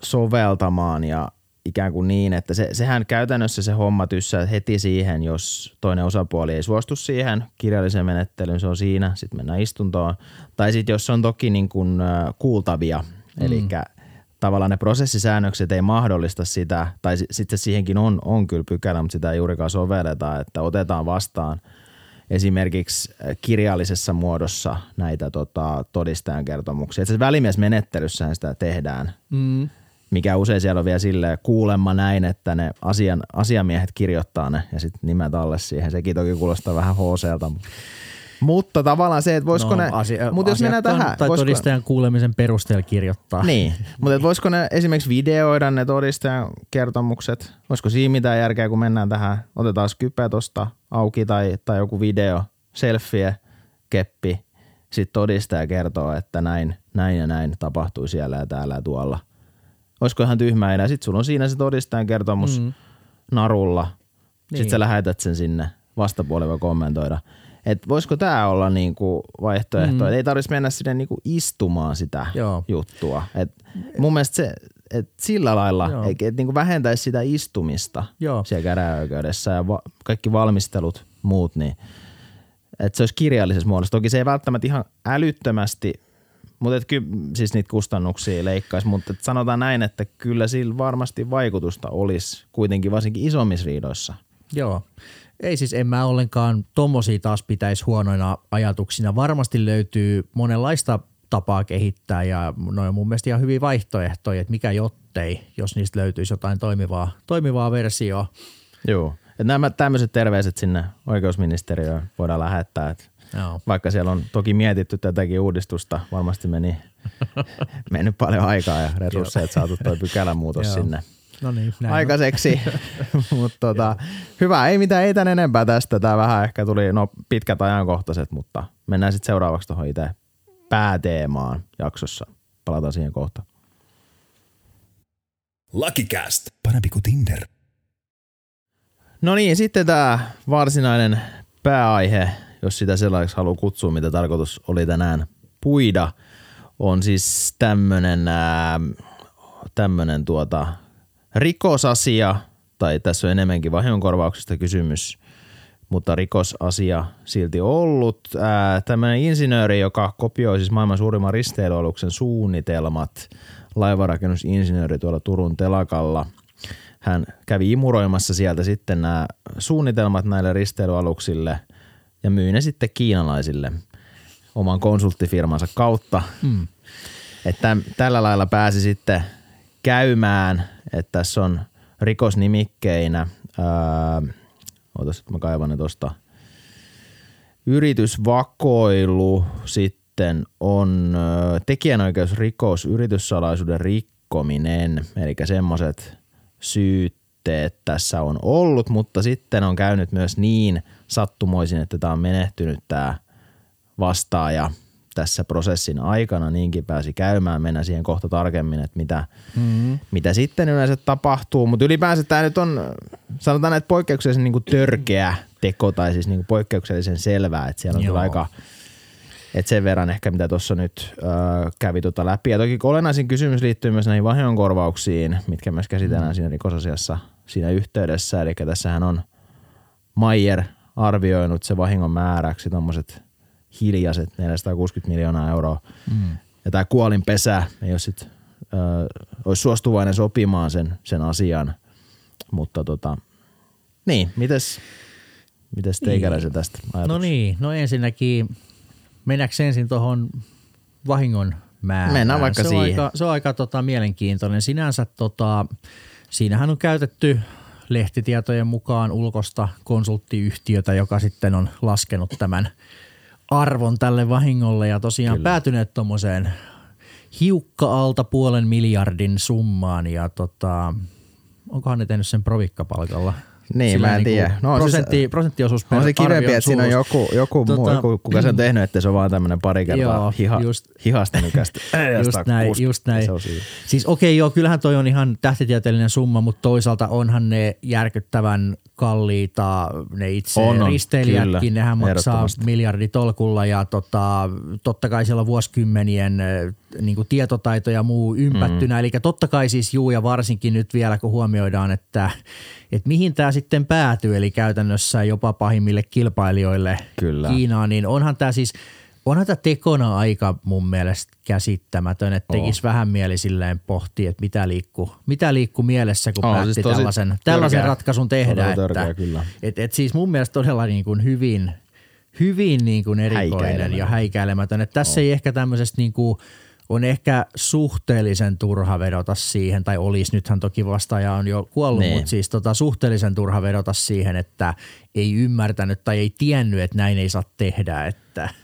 Speaker 2: soveltamaan ja ikään kuin niin, että se, sehän käytännössä se homma tyssää heti siihen, jos toinen osapuoli ei suostu siihen kirjalliseen menettelyyn, se on siinä, sitten mennään istuntoon. Tai sitten jos on toki niin kuin kuultavia, mm. eli tavallaan ne prosessisäännökset ei mahdollista sitä, tai sitten siihenkin on, on kyllä pykälä, mutta sitä ei juurikaan sovelleta, että otetaan vastaan esimerkiksi kirjallisessa muodossa näitä tota, todistajan kertomuksia. Että välimiesmenettelyssähän sitä tehdään. Mm mikä usein siellä on vielä sille kuulemma näin, että ne asian, asiamiehet kirjoittaa ne ja sitten nimet alle siihen. Sekin toki kuulostaa vähän hooseelta. Mutta tavallaan se, että voisiko no, ne, asia, mutta jos mennään tähän.
Speaker 3: Tai voisiko, todistajan kuulemisen perusteella kirjoittaa.
Speaker 2: Niin, mutta voisiko ne esimerkiksi videoida ne todistajan kertomukset? Voisiko siinä mitään järkeä, kun mennään tähän, otetaan skype tuosta auki tai, tai joku video, selfie, keppi, sitten todistaja kertoo, että näin, näin ja näin tapahtui siellä ja täällä ja tuolla – olisiko ihan tyhmä enää. Sitten sulla on siinä se todistajan kertomus mm. narulla. Niin. Sitten sä lähetät sen sinne vastapuolelle kommentoida. Että voisiko tämä olla niinku vaihtoehto, mm. että ei tarvitsisi mennä sinne niinku istumaan sitä Joo. juttua. Et mun mielestä se, et sillä lailla, eikä et niinku vähentäisi sitä istumista
Speaker 3: Joo.
Speaker 2: siellä käräjäoikeudessa ja va- kaikki valmistelut muut, niin että se olisi kirjallisessa muodossa. Toki se ei välttämättä ihan älyttömästi, mutta et ky- siis niitä kustannuksia leikkaisi, mutta et sanotaan näin, että kyllä sillä varmasti vaikutusta olisi kuitenkin varsinkin isommissa riidoissa.
Speaker 3: Joo. Ei siis, en mä ollenkaan tommosia taas pitäisi huonoina ajatuksina. Varmasti löytyy monenlaista tapaa kehittää ja ne on mun mielestä ihan hyviä vaihtoehtoja, että mikä jottei, jos niistä löytyisi jotain toimivaa, toimivaa versioa.
Speaker 2: Joo. Et nämä tämmöiset terveiset sinne oikeusministeriöön voidaan lähettää, että
Speaker 3: Joo.
Speaker 2: vaikka siellä on toki mietitty tätäkin uudistusta, varmasti meni mennyt paljon aikaa ja resursseja, että saatu toi pykälämuutos sinne
Speaker 3: No niin, näin
Speaker 2: aikaiseksi. mutta tota, hyvä, ei mitään, ei tän enempää tästä. Tämä vähän ehkä tuli no, pitkät ajankohtaiset, mutta mennään sitten seuraavaksi tuohon itse pääteemaan jaksossa. Palataan siihen kohta.
Speaker 1: LuckyCast. Parempi kuin Tinder.
Speaker 2: No niin, sitten tämä varsinainen pääaihe, jos sitä sellaiseksi haluaa kutsua, mitä tarkoitus oli tänään puida, on siis tämmönen, ää, tämmönen tuota, rikosasia, tai tässä on enemmänkin vahingonkorvauksesta kysymys, mutta rikosasia silti ollut. Ää, tämmöinen insinööri, joka kopioi siis maailman suurimman risteilyaluksen suunnitelmat, laivarakennusinsinööri tuolla Turun telakalla – hän kävi imuroimassa sieltä sitten nämä suunnitelmat näille risteilyaluksille ja myi ne sitten kiinalaisille oman konsulttifirmansa kautta. Mm. Että tällä lailla pääsi sitten käymään, että tässä on rikosnimikkeinä, ää, ootas, että mä kaivan ne tosta, yritysvakoilu, sitten on ö, tekijänoikeusrikos, yrityssalaisuuden rikkominen, eli semmoiset syytteet tässä on ollut, mutta sitten on käynyt myös niin sattumoisin, että tämä on menehtynyt tämä vastaaja tässä prosessin aikana, niinkin pääsi käymään, mennään siihen kohta tarkemmin, että mitä, mm-hmm. mitä sitten yleensä tapahtuu, mutta ylipäänsä tämä nyt on, sanotaan näitä poikkeuksellisen niin kuin törkeä teko tai siis niin kuin poikkeuksellisen selvää, että siellä on
Speaker 3: Joo.
Speaker 2: aika et sen verran ehkä, mitä tuossa nyt ö, kävi tuota läpi. Ja toki olennaisin kysymys liittyy myös näihin vahingonkorvauksiin, mitkä myös käsitellään mm. siinä rikosasiassa siinä yhteydessä. Eli tässähän on Mayer arvioinut se vahingon määräksi tuommoiset hiljaiset 460 miljoonaa euroa. Mm. Ja tämä kuolinpesä ei ole sit, ö, olisi suostuvainen sopimaan sen, sen asian. Mutta tota, niin, mites, mites teikäläisen tästä ajatus?
Speaker 3: No niin, no ensinnäkin mennäänkö ensin tuohon vahingon määrään?
Speaker 2: Mennään vaikka
Speaker 3: se on
Speaker 2: siihen.
Speaker 3: Aika, se on aika tota, mielenkiintoinen. Sinänsä tota, siinähän on käytetty lehtitietojen mukaan ulkosta konsulttiyhtiötä, joka sitten on laskenut tämän arvon tälle vahingolle ja tosiaan Kyllä. päätyneet tuommoiseen hiukka alta puolen miljardin summaan ja tota, onkohan ne tehnyt sen provikkapalkalla?
Speaker 2: Niin, mä en
Speaker 3: niinku
Speaker 2: tiedä. No on se-
Speaker 3: prosentti, prosenttiosuus per
Speaker 2: On se kivempi, että siinä on joku, joku, tota, muu, joku kuka sen on tehnyt, että se on vaan tämmöinen pari kertaa
Speaker 3: Joo,
Speaker 2: hiha,
Speaker 3: just-
Speaker 2: hihasta nykästä.
Speaker 3: Just näin, just näin. Siis okei, joo, kyllähän toi on ihan tähtitieteellinen summa, mutta toisaalta onhan ne järkyttävän kalliita, ne itse
Speaker 2: On, on,
Speaker 3: risteilijätkin,
Speaker 2: kyllä,
Speaker 3: nehän maksaa miljarditolkulla ja tota, totta kai siellä on vuosikymmenien niin kuin tietotaito ja muu ympättynä. Mm. Eli totta kai siis juu ja varsinkin nyt vielä kun huomioidaan, että, että mihin tämä sitten päätyy, eli käytännössä jopa pahimmille kilpailijoille
Speaker 2: Kyllä.
Speaker 3: Kiinaan, niin onhan tämä siis Onhan tämä tekona aika mun mielestä käsittämätön, että tekisi vähän mieli silleen pohtia, että mitä liikkuu, mitä liikkuu mielessä, kun
Speaker 2: On,
Speaker 3: päätti
Speaker 2: siis
Speaker 3: tällaisen, tällaisen
Speaker 2: törkeä.
Speaker 3: ratkaisun tehdä. Että,
Speaker 2: törkeä, kyllä.
Speaker 3: et, et siis mun mielestä todella niin kuin hyvin, hyvin niin kuin erikoinen
Speaker 2: Häikäilemätön.
Speaker 3: ja häikäilemätön. Että tässä ei ehkä tämmöisestä niin kuin, on ehkä suhteellisen turha vedota siihen, tai olisi, nythän toki vastaaja on jo kuollut,
Speaker 2: Niin.
Speaker 3: mutta siis tota, suhteellisen turha vedota siihen, että ei ymmärtänyt tai ei tiennyt, että näin ei saa tehdä, että –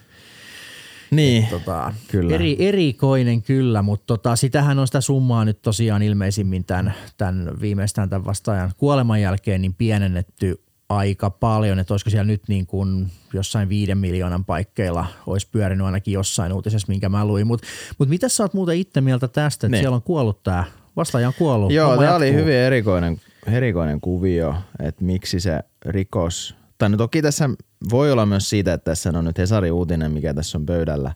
Speaker 2: Niin,
Speaker 3: tota,
Speaker 2: Kyllä.
Speaker 3: Eri, erikoinen kyllä, mutta tota, sitähän on sitä summaa nyt tosiaan ilmeisimmin tämän, tämän viimeistään tämän vastaajan kuoleman jälkeen niin pienennetty aika paljon, että olisiko siellä nyt niin kuin jossain viiden miljoonan paikkeilla olisi pyörinyt ainakin jossain uutisessa, minkä mä luin. Mutta mut mitä sä oot muuten itse mieltä tästä, että
Speaker 2: Niin.
Speaker 3: siellä on kuollut tämä, vastaaja on kuollut.
Speaker 2: Joo, tämä oli hyvin erikoinen, erikoinen kuvio, että miksi se rikos, tai no toki tässä voi olla myös siitä, että tässä on nyt Hesari uutinen, mikä tässä on pöydällä,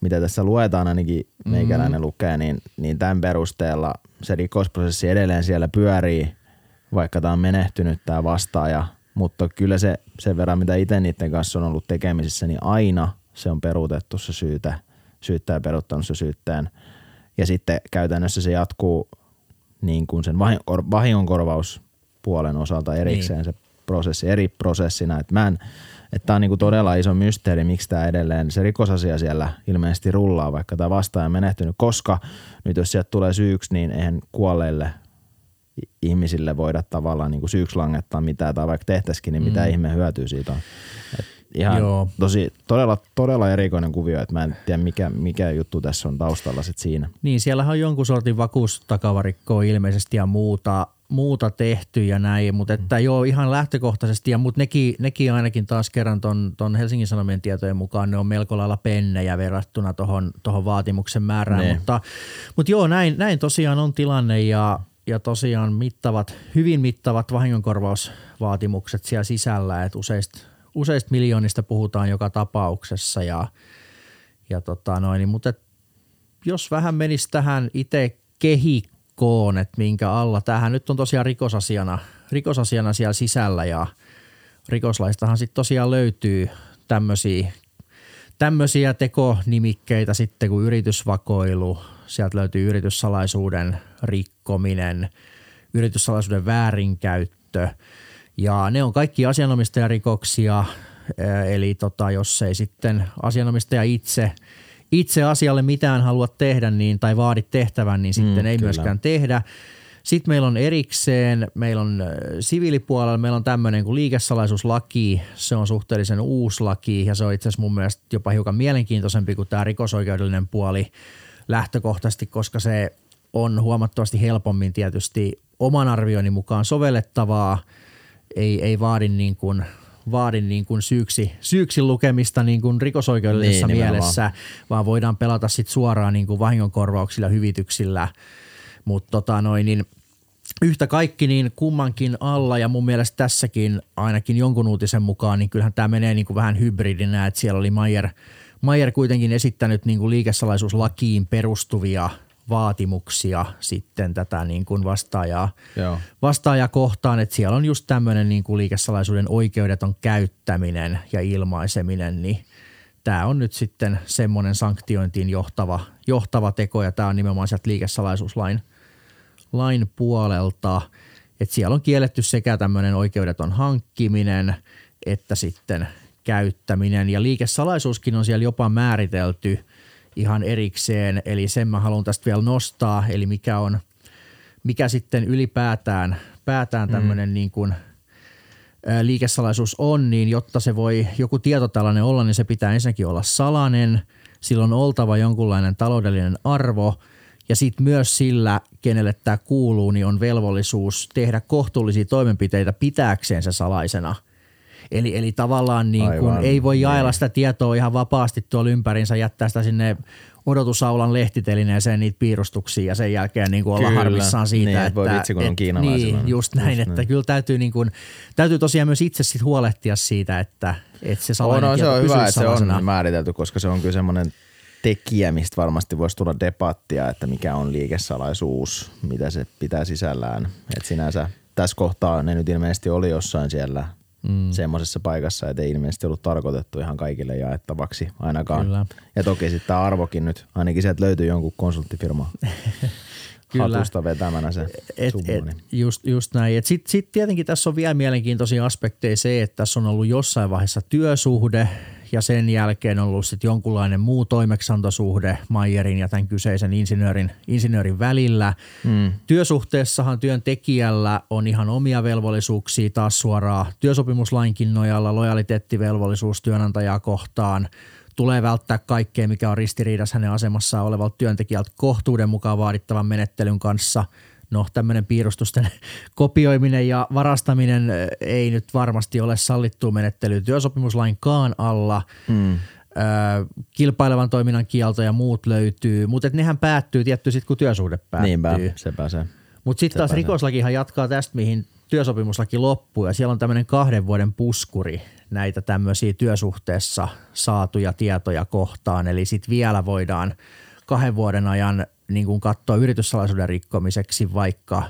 Speaker 2: mitä tässä luetaan ainakin meikäläinen mm. lukee, niin, niin tämän perusteella se rikosprosessi edelleen siellä pyörii, vaikka tämä on menehtynyt tämä vastaaja, mutta kyllä se sen verran, mitä itse niiden kanssa on ollut tekemisissä, niin aina se on peruutettu se syytä, syyttäjä peruuttanut se syytteen. Ja sitten käytännössä se jatkuu niin kuin sen vahingonkorvauspuolen osalta erikseen niin. se prosessi, eri prosessina. Että mä en, että tämä on niinku todella iso mysteeri, miksi tämä edelleen se rikosasia siellä ilmeisesti rullaa, vaikka tämä vastaaja on menehtynyt, koska nyt jos sieltä tulee syyksi, niin eihän kuolleille ihmisille voida tavallaan niin kuin syyksi langettaa mitään, tai vaikka tehtäisikin, niin mitä mm. ihme hyötyä siitä on. Et ihan Joo. tosi, todella, todella erikoinen kuvio, että mä en tiedä mikä, mikä juttu tässä on taustalla sit siinä.
Speaker 3: Niin, siellä on jonkun sortin vakuustakavarikkoa ilmeisesti ja muuta, muuta tehty ja näin, mutta että mm. joo ihan lähtökohtaisesti, ja mutta nekin, nekin ainakin taas kerran ton, ton Helsingin Sanomien tietojen mukaan ne on melko lailla pennejä verrattuna tuohon tohon vaatimuksen määrään, ne. mutta, mutta joo näin, näin tosiaan on tilanne ja, ja tosiaan mittavat, hyvin mittavat vahingonkorvausvaatimukset siellä sisällä, että useista, useista miljoonista puhutaan joka tapauksessa ja, ja tota noin, mutta jos vähän menisi tähän itse kehikkoon, että minkä alla, tähän nyt on tosiaan rikosasiana, rikosasiana siellä sisällä ja rikoslaistahan sitten tosiaan löytyy tämmöisiä tämmöisiä tekonimikkeitä sitten kuin yritysvakoilu, sieltä löytyy yrityssalaisuuden rikkominen, yrityssalaisuuden väärinkäyttö ja ne on kaikki asianomistajarikoksia, eli tota, jos ei sitten asianomistaja itse, itse asialle mitään halua tehdä niin, tai vaadi tehtävän, niin sitten mm, ei kyllä. myöskään tehdä. Sitten meillä on erikseen, meillä on siviilipuolella, meillä on tämmöinen kuin liikesalaisuuslaki, se on suhteellisen uusi laki ja se on itse asiassa mun mielestä jopa hiukan mielenkiintoisempi kuin tämä rikosoikeudellinen puoli lähtökohtaisesti, koska se on huomattavasti helpommin tietysti oman arvioinnin mukaan sovellettavaa, ei, ei vaadi niin kuin vaadin niin kuin syyksi, syyksi lukemista niin kuin rikosoikeudellisessa niin, mielessä, nimenomaan. vaan voidaan pelata sit suoraan niin kuin vahingonkorvauksilla, hyvityksillä. Mutta tota noin, niin yhtä kaikki niin kummankin alla ja mun mielestä tässäkin ainakin jonkun uutisen mukaan, niin kyllähän tämä menee niin kuin vähän hybridinä, että siellä oli Mayer, Mayer kuitenkin esittänyt niin kuin liikesalaisuuslakiin perustuvia vaatimuksia sitten tätä niin kuin vastaajaa, Joo. vastaajaa kohtaan, että siellä on just tämmöinen niin kuin liikesalaisuuden oikeudeton käyttäminen ja ilmaiseminen, niin tämä on nyt sitten semmoinen sanktiointiin johtava, johtava teko ja tämä on nimenomaan sieltä liikesalaisuuslain lain puolelta, että siellä on kielletty sekä tämmöinen oikeudeton hankkiminen että sitten käyttäminen. Ja liikesalaisuuskin on siellä jopa määritelty – ihan erikseen. Eli sen mä haluan tästä vielä nostaa, eli mikä on, mikä sitten ylipäätään päätään tämmöinen mm. niin kuin liikesalaisuus on, niin jotta se voi joku tieto tällainen olla, niin se pitää ensinnäkin olla salainen, silloin on oltava jonkunlainen taloudellinen arvo ja sitten myös sillä, kenelle tämä kuuluu, niin on velvollisuus tehdä kohtuullisia toimenpiteitä pitääkseen se salaisena – Eli, eli tavallaan niin kuin ei voi jaella sitä tietoa ihan vapaasti tuolla ympärinsä, jättää sitä sinne odotusaulan lehtitelineeseen niitä piirustuksia ja sen jälkeen niin kuin olla kyllä. harmissaan siitä,
Speaker 2: niin,
Speaker 3: että,
Speaker 2: voi vitsi, kun on Niin,
Speaker 3: just näin, just että näin. kyllä täytyy, niin kuin, täytyy tosiaan myös itse sit huolehtia siitä, että, että se salainen
Speaker 2: no, se on hyvä, että se on määritelty, koska se on kyllä semmoinen tekijä, mistä varmasti voisi tulla debattia, että mikä on liikesalaisuus, mitä se pitää sisällään. Että sinänsä tässä kohtaa ne nyt ilmeisesti oli jossain siellä mm. semmoisessa paikassa, että ei ilmeisesti ollut tarkoitettu ihan kaikille jaettavaksi ainakaan. Kyllä. Ja toki sitten tämä arvokin nyt, ainakin sieltä löytyy jonkun konsulttifirma Kyllä. hatusta vetämänä se et, et,
Speaker 3: niin. just, just näin. Sitten sit tietenkin tässä on vielä mielenkiintoisia aspekteja se, että tässä on ollut jossain vaiheessa työsuhde ja sen jälkeen on ollut sitten jonkunlainen muu toimeksantosuhde Mayerin ja tämän kyseisen insinöörin, insinöörin välillä. Mm. Työsuhteessahan työntekijällä on ihan omia velvollisuuksia taas suoraan työsopimuslainkin nojalla, lojaliteettivelvollisuus työnantajaa kohtaan – tulee välttää kaikkea, mikä on ristiriidassa hänen asemassaan olevalta työntekijältä kohtuuden mukaan vaadittavan menettelyn kanssa. No tämmöinen piirustusten kopioiminen ja varastaminen ei nyt varmasti ole sallittu menettely työsopimuslainkaan alla. Mm. kilpailevan toiminnan kielto ja muut löytyy, mutta nehän päättyy tietty sitten, kun työsuhde päättyy.
Speaker 2: Niinpä, se pääsee.
Speaker 3: Mutta sitten taas rikoslakihan jatkaa tästä, mihin työsopimuslaki loppuu ja siellä on tämmöinen kahden vuoden puskuri näitä tämmöisiä työsuhteessa saatuja tietoja kohtaan. Eli sitten vielä voidaan kahden vuoden ajan niin kuin katsoa yrityssalaisuuden rikkomiseksi, vaikka,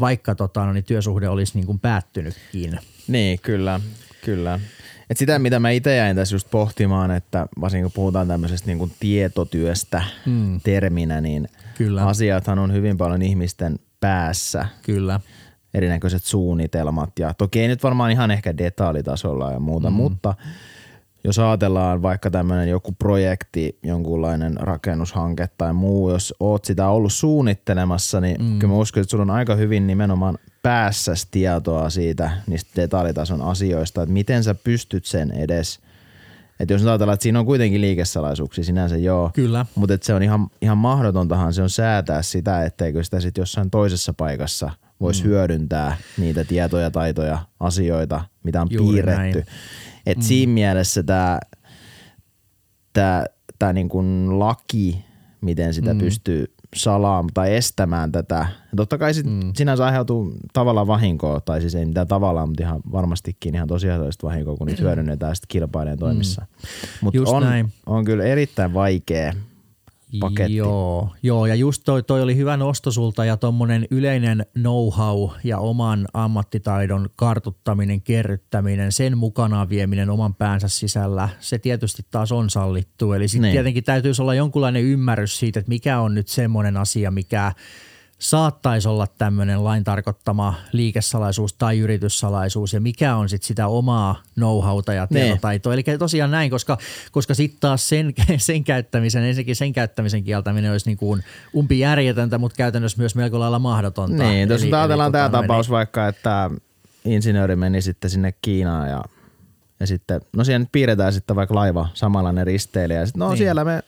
Speaker 3: vaikka tota, no, niin työsuhde olisi niin kuin päättynytkin.
Speaker 2: Niin, kyllä, kyllä. Et sitä, mitä mä itse jäin tässä just pohtimaan, että varsinkin kun puhutaan tämmöisestä niin kuin tietotyöstä mm. terminä, niin kyllä. asiathan on hyvin paljon ihmisten päässä.
Speaker 3: Kyllä.
Speaker 2: Erinäköiset suunnitelmat ja toki ei nyt varmaan ihan ehkä detailitasolla ja muuta, mm. mutta jos ajatellaan vaikka tämmöinen joku projekti, jonkunlainen rakennushanke tai muu, jos oot sitä ollut suunnittelemassa, niin mm. kyllä mä uskon, että sulla on aika hyvin nimenomaan päässä tietoa siitä niistä detailitason asioista, että miten sä pystyt sen edes että jos ajatellaan, että siinä on kuitenkin liikesalaisuuksia sinänsä joo,
Speaker 3: Kyllä.
Speaker 2: mutta että se on ihan, ihan mahdotontahan se on säätää sitä, etteikö sitä sitten jossain toisessa paikassa voisi mm. hyödyntää niitä tietoja, taitoja, asioita, mitä on Juuri piirretty. Näin. Et mm. siinä mielessä tämä tää, tää niin kuin laki, miten sitä mm. pystyy salaamaan tai estämään tätä. Ja totta kai sit mm. sinänsä aiheutuu tavallaan vahinkoa, tai siis ei mitään tavallaan, mutta ihan varmastikin ihan tosiasiallista vahinkoa, kun niitä hyödynnetään sitten kilpailijan toimissa. Mm. Mutta on, näin. on kyllä erittäin vaikea paketti.
Speaker 3: Joo, joo, ja just toi, toi oli hyvä nosto sulta ja tuommoinen yleinen know-how ja oman ammattitaidon kartuttaminen, kerryttäminen, sen mukanaan vieminen oman päänsä sisällä, se tietysti taas on sallittu. Eli sitten niin. tietenkin täytyisi olla jonkunlainen ymmärrys siitä, että mikä on nyt semmoinen asia, mikä – saattaisi olla tämmöinen lain tarkoittama liikesalaisuus tai yrityssalaisuus ja mikä on sitten sitä omaa know-howta ja niin. tietotaitoa. Eli tosiaan näin, koska, koska sitten taas sen, sen käyttämisen, ensinnäkin sen käyttämisen kieltäminen olisi niin kuin umpi järjetöntä, mutta käytännössä myös melko lailla mahdotonta.
Speaker 2: Niin, jos ajatellaan tämä tota tapaus niin. vaikka, että insinööri meni sitten sinne Kiinaan ja, ja sitten, no siellä nyt piirretään sitten vaikka laiva samanlainen risteilijä ja sitten no niin. siellä me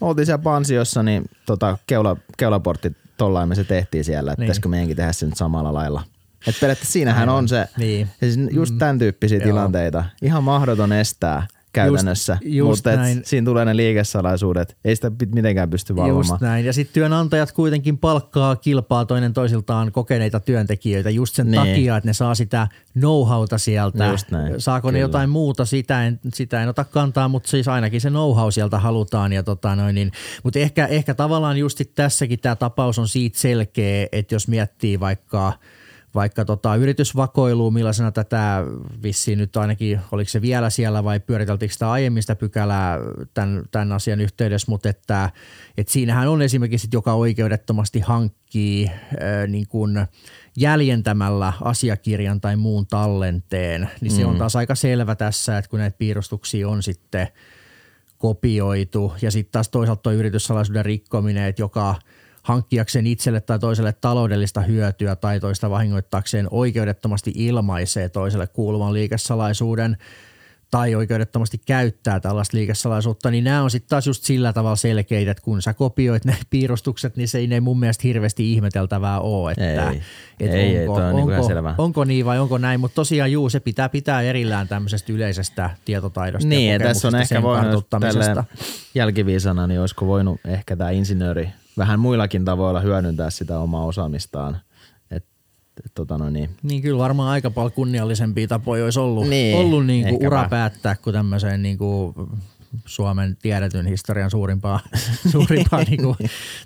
Speaker 2: oltiin siellä pansiossa, niin tota, keula, keulaportti tollain me se tehtiin siellä, että niin. pitäisikö meidänkin tehdä se nyt samalla lailla. Että periaatteessa siinähän Aivan. on se, niin. siis just mm. tämän tyyppisiä mm. tilanteita. Ihan mahdoton estää käytännössä, just, just mutta et siinä tulee ne liikesalaisuudet. Ei sitä mitenkään pysty valvomaan.
Speaker 3: Just näin. Ja sitten työnantajat kuitenkin palkkaa kilpaa toinen toisiltaan kokeneita työntekijöitä just sen niin. takia, että ne saa sitä know-howta sieltä. Just näin. Saako Kyllä. ne jotain muuta, sitä en, sitä en ota kantaa, mutta siis ainakin se know-how sieltä halutaan. Ja tota noin, niin, mutta ehkä, ehkä tavallaan just tässäkin tämä tapaus on siitä selkeä, että jos miettii vaikka – vaikka tota yritysvakoilua, millaisena tätä vissiin nyt ainakin, oliko se vielä siellä vai pyöriteltiinkö sitä aiemmista pykälää tämän, tämän asian yhteydessä, mutta että, että siinähän on esimerkiksi, joka oikeudettomasti hankkii ää, niin kuin jäljentämällä asiakirjan tai muun tallenteen, niin se mm. on taas aika selvä tässä, että kun näitä piirustuksia on sitten kopioitu ja sitten taas toisaalta tuo yrityssalaisuuden rikkominen, että joka – hankkiakseen itselle tai toiselle taloudellista hyötyä tai toista vahingoittaakseen oikeudettomasti ilmaisee toiselle kuuluvan liikesalaisuuden tai oikeudettomasti käyttää tällaista liikesalaisuutta, niin nämä on sitten taas just sillä tavalla selkeitä, että kun sä kopioit ne piirustukset, niin se ei ne mun mielestä hirveästi ihmeteltävää ole, että
Speaker 2: ei, että ei, onko, ei, on
Speaker 3: onko,
Speaker 2: selvä.
Speaker 3: onko niin vai onko näin, mutta tosiaan juu, se pitää pitää erillään tämmöisestä yleisestä tietotaidosta
Speaker 2: niin,
Speaker 3: ja
Speaker 2: tässä on ehkä voinut jälkiviisana, niin olisiko voinut ehkä tämä insinööri – vähän muillakin tavoilla hyödyntää sitä omaa osaamistaan. Et, et, tota no niin.
Speaker 3: niin kyllä varmaan aika paljon kunniallisempia tapoja olisi ollut, niin, ollut niin kuin ura päättää kuin tämmöiseen niin kuin Suomen tiedetyn historian suurimpaa, suurimpaa niin kuin,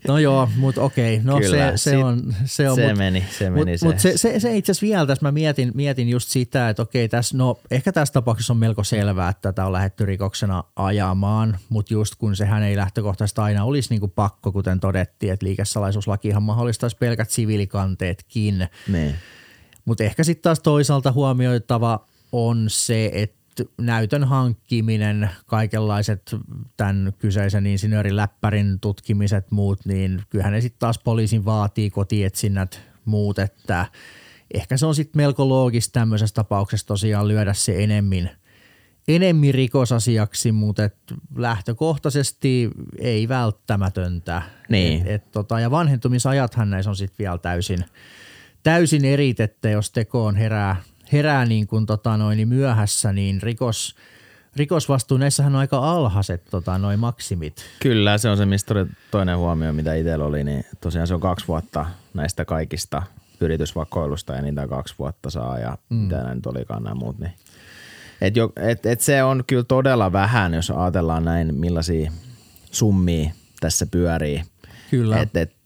Speaker 3: no joo, mutta okei, no Kyllä, se, se, on, se on.
Speaker 2: Se mut, meni, se meni
Speaker 3: mut, se. Mut se, se, se itse asiassa vielä tässä mä mietin, mietin just sitä, että okei, tässä, no ehkä tässä tapauksessa on melko selvää, että tätä on lähetty rikoksena ajamaan, mutta just kun sehän ei lähtökohtaisesti aina olisi niin kuin pakko, kuten todettiin, että liikesalaisuuslakihan mahdollistaisi pelkät siviilikanteetkin.
Speaker 2: Niin.
Speaker 3: Mutta ehkä sitten taas toisaalta huomioitava on se, että näytön hankkiminen, kaikenlaiset tämän kyseisen insinöörin läppärin tutkimiset muut, niin kyllähän ne sitten taas poliisin vaatii kotietsinnät muut, että ehkä se on sitten melko loogista tämmöisessä tapauksessa tosiaan lyödä se enemmän, enemmän rikosasiaksi, mutta et lähtökohtaisesti ei välttämätöntä.
Speaker 2: Niin.
Speaker 3: Et, et tota, ja vanhentumisajathan näissä on sitten vielä täysin, täysin erit, että jos tekoon herää – herää niin kuin tota noin, niin myöhässä, niin rikos, rikosvastuu, näissähän on aika alhaiset tota, noin maksimit.
Speaker 2: Kyllä, se on se, mistä toinen huomio, mitä itsellä oli, niin tosiaan se on kaksi vuotta näistä kaikista yritysvakoilusta enintään kaksi vuotta saa ja mm. mitä nämä nyt olikaan nämä muut. Niin. Et jo, et, et se on kyllä todella vähän, jos ajatellaan näin, millaisia summia tässä pyörii.
Speaker 3: Kyllä.
Speaker 2: Et, et,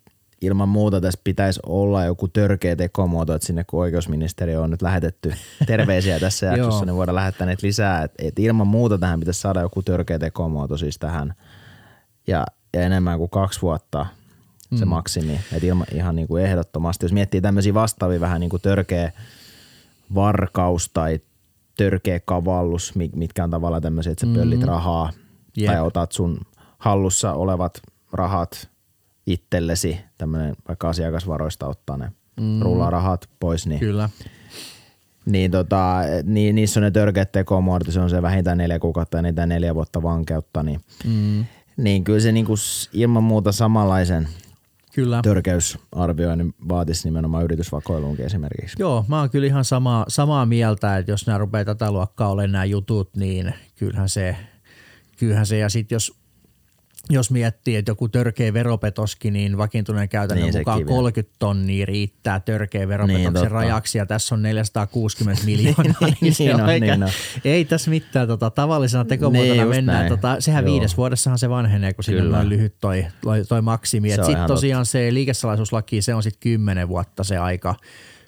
Speaker 2: ilman muuta tässä pitäisi olla joku törkeä tekomuoto, että sinne kun oikeusministeriö on nyt lähetetty terveisiä tässä jaksossa, niin voidaan lähettää niitä lisää. Et, et ilman muuta tähän pitäisi saada joku törkeä tekomuoto siis tähän. Ja, ja enemmän kuin kaksi vuotta se mm. maksimi. Et ilma, ihan niin kuin ehdottomasti. Jos miettii tämmöisiä vastaavia vähän niin kuin törkeä varkaus tai törkeä kavallus, mitkä on tavallaan tämmöisiä, että sä pöllit mm. rahaa yep. tai otat sun hallussa olevat rahat itsellesi, tämmöinen vaikka asiakasvaroista ottaa ne mm. rullaa rahat pois, niin
Speaker 3: Kyllä.
Speaker 2: Niin, tota, niin niissä on ne törkeät tekomuodot, se on se vähintään neljä kuukautta ja niitä neljä vuotta vankeutta, niin, mm. niin kyllä se niinku ilman muuta samanlaisen Kyllä. törkeysarvioinnin vaatisi nimenomaan yritysvakoiluunkin esimerkiksi.
Speaker 3: Joo, mä oon kyllä ihan samaa, samaa mieltä, että jos nämä rupeaa tätä luokkaa olemaan nämä jutut, niin kyllähän se, kyllähän se ja sitten jos jos miettii, että joku törkeä veropetoskin, niin vakiintuneen käytännön niin, mukaan kivi. 30 tonnia riittää törkeä veropetoksen niin, rajaksi ja tässä on 460 miljoonaa. niin, niin, niin, on, niin on. Ei tässä mitään tota, tavallisena tekomuotona niin, mennään. Tota, sehän Joo. viides vuodessahan se vanhenee, kun siinä on lyhyt toi, toi maksimi. Sitten tosiaan totta. se liikesalaisuuslaki, se on sitten 10 vuotta se aika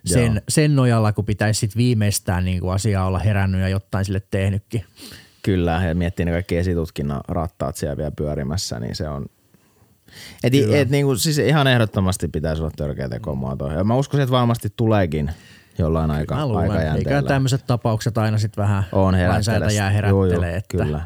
Speaker 3: sen, sen nojalla, kun pitäisi sitten viimeistään niin kuin asiaa olla herännyt ja jotain sille tehnytkin.
Speaker 2: Kyllä, ja miettii ne kaikki esitutkinnan rattaat siellä vielä pyörimässä, niin se on et, et niinku, siis ihan ehdottomasti pitäisi olla törkeä tekomuoto. Ja mä uskon, että varmasti tuleekin jollain aika, aikajänteellä.
Speaker 3: Eikä tämmöiset tapaukset aina sitten vähän on lainsäätäjää herättelee. Joo, joo, että. Kyllä.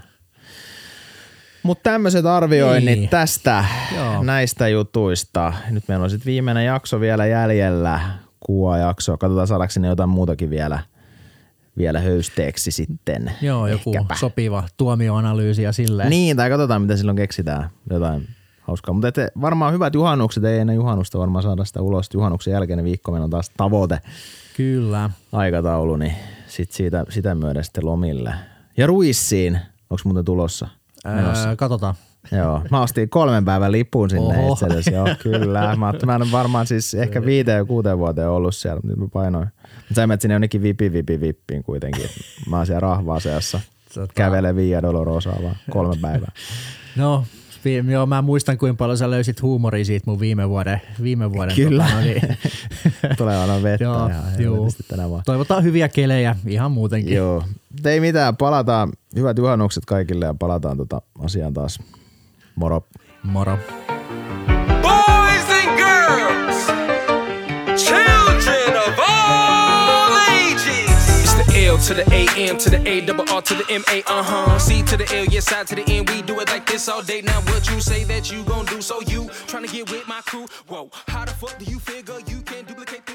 Speaker 2: Mutta tämmöiset arvioinnit niin. tästä, Joo. näistä jutuista. Nyt meillä on sitten viimeinen jakso vielä jäljellä, kuva jakso. Katsotaan saadaanko sinne jotain muutakin vielä – vielä höysteeksi sitten.
Speaker 3: Joo, joku Ehkäpä. sopiva tuomioanalyysi ja silleen.
Speaker 2: Niin, tai katsotaan mitä silloin keksitään. Jotain hauskaa. Mutta varmaan hyvät juhannukset, ei ennen juhannusta varmaan saada sitä ulos. Juhannuksen jälkeinen viikko meillä on taas tavoite.
Speaker 3: Kyllä.
Speaker 2: Aikataulu, niin sit siitä, sitä myöden sitten lomille. Ja Ruissiin, onko muuten tulossa?
Speaker 3: Öö, katsotaan.
Speaker 2: Joo, mä ostin kolmen päivän lipun sinne Oho. itse asiassa. Joo, kyllä. Mä, mä en varmaan siis ehkä viiteen ja kuuteen vuoteen ollut siellä, nyt mä painoin. Sä menet sinne jonnekin vipi, vipi, vippiin kuitenkin. Mä oon siellä rahvaaseassa. Tota... Kävelee Via Dolorosaa vaan kolme päivää.
Speaker 3: No, Joo, mä muistan kuinka paljon sä löysit huumoria siitä mun viime vuoden. Viime vuoden
Speaker 2: Kyllä. Tota, no niin. Tulee aina vettä. joo,
Speaker 3: ja joo. Tänä vaan. Toivotaan hyviä kelejä ihan muutenkin.
Speaker 2: Joo. Ei mitään, palataan. Hyvät juhannukset kaikille ja palataan tota asiaan taas Moro.
Speaker 3: Moro.
Speaker 4: L to the A M to the A double R to the M A uh huh. C to the L, yes, side to the N. We do it like this all day. Now what you say that you gon' do? So you trying to get with my crew? Whoa, how the fuck do you figure you can duplicate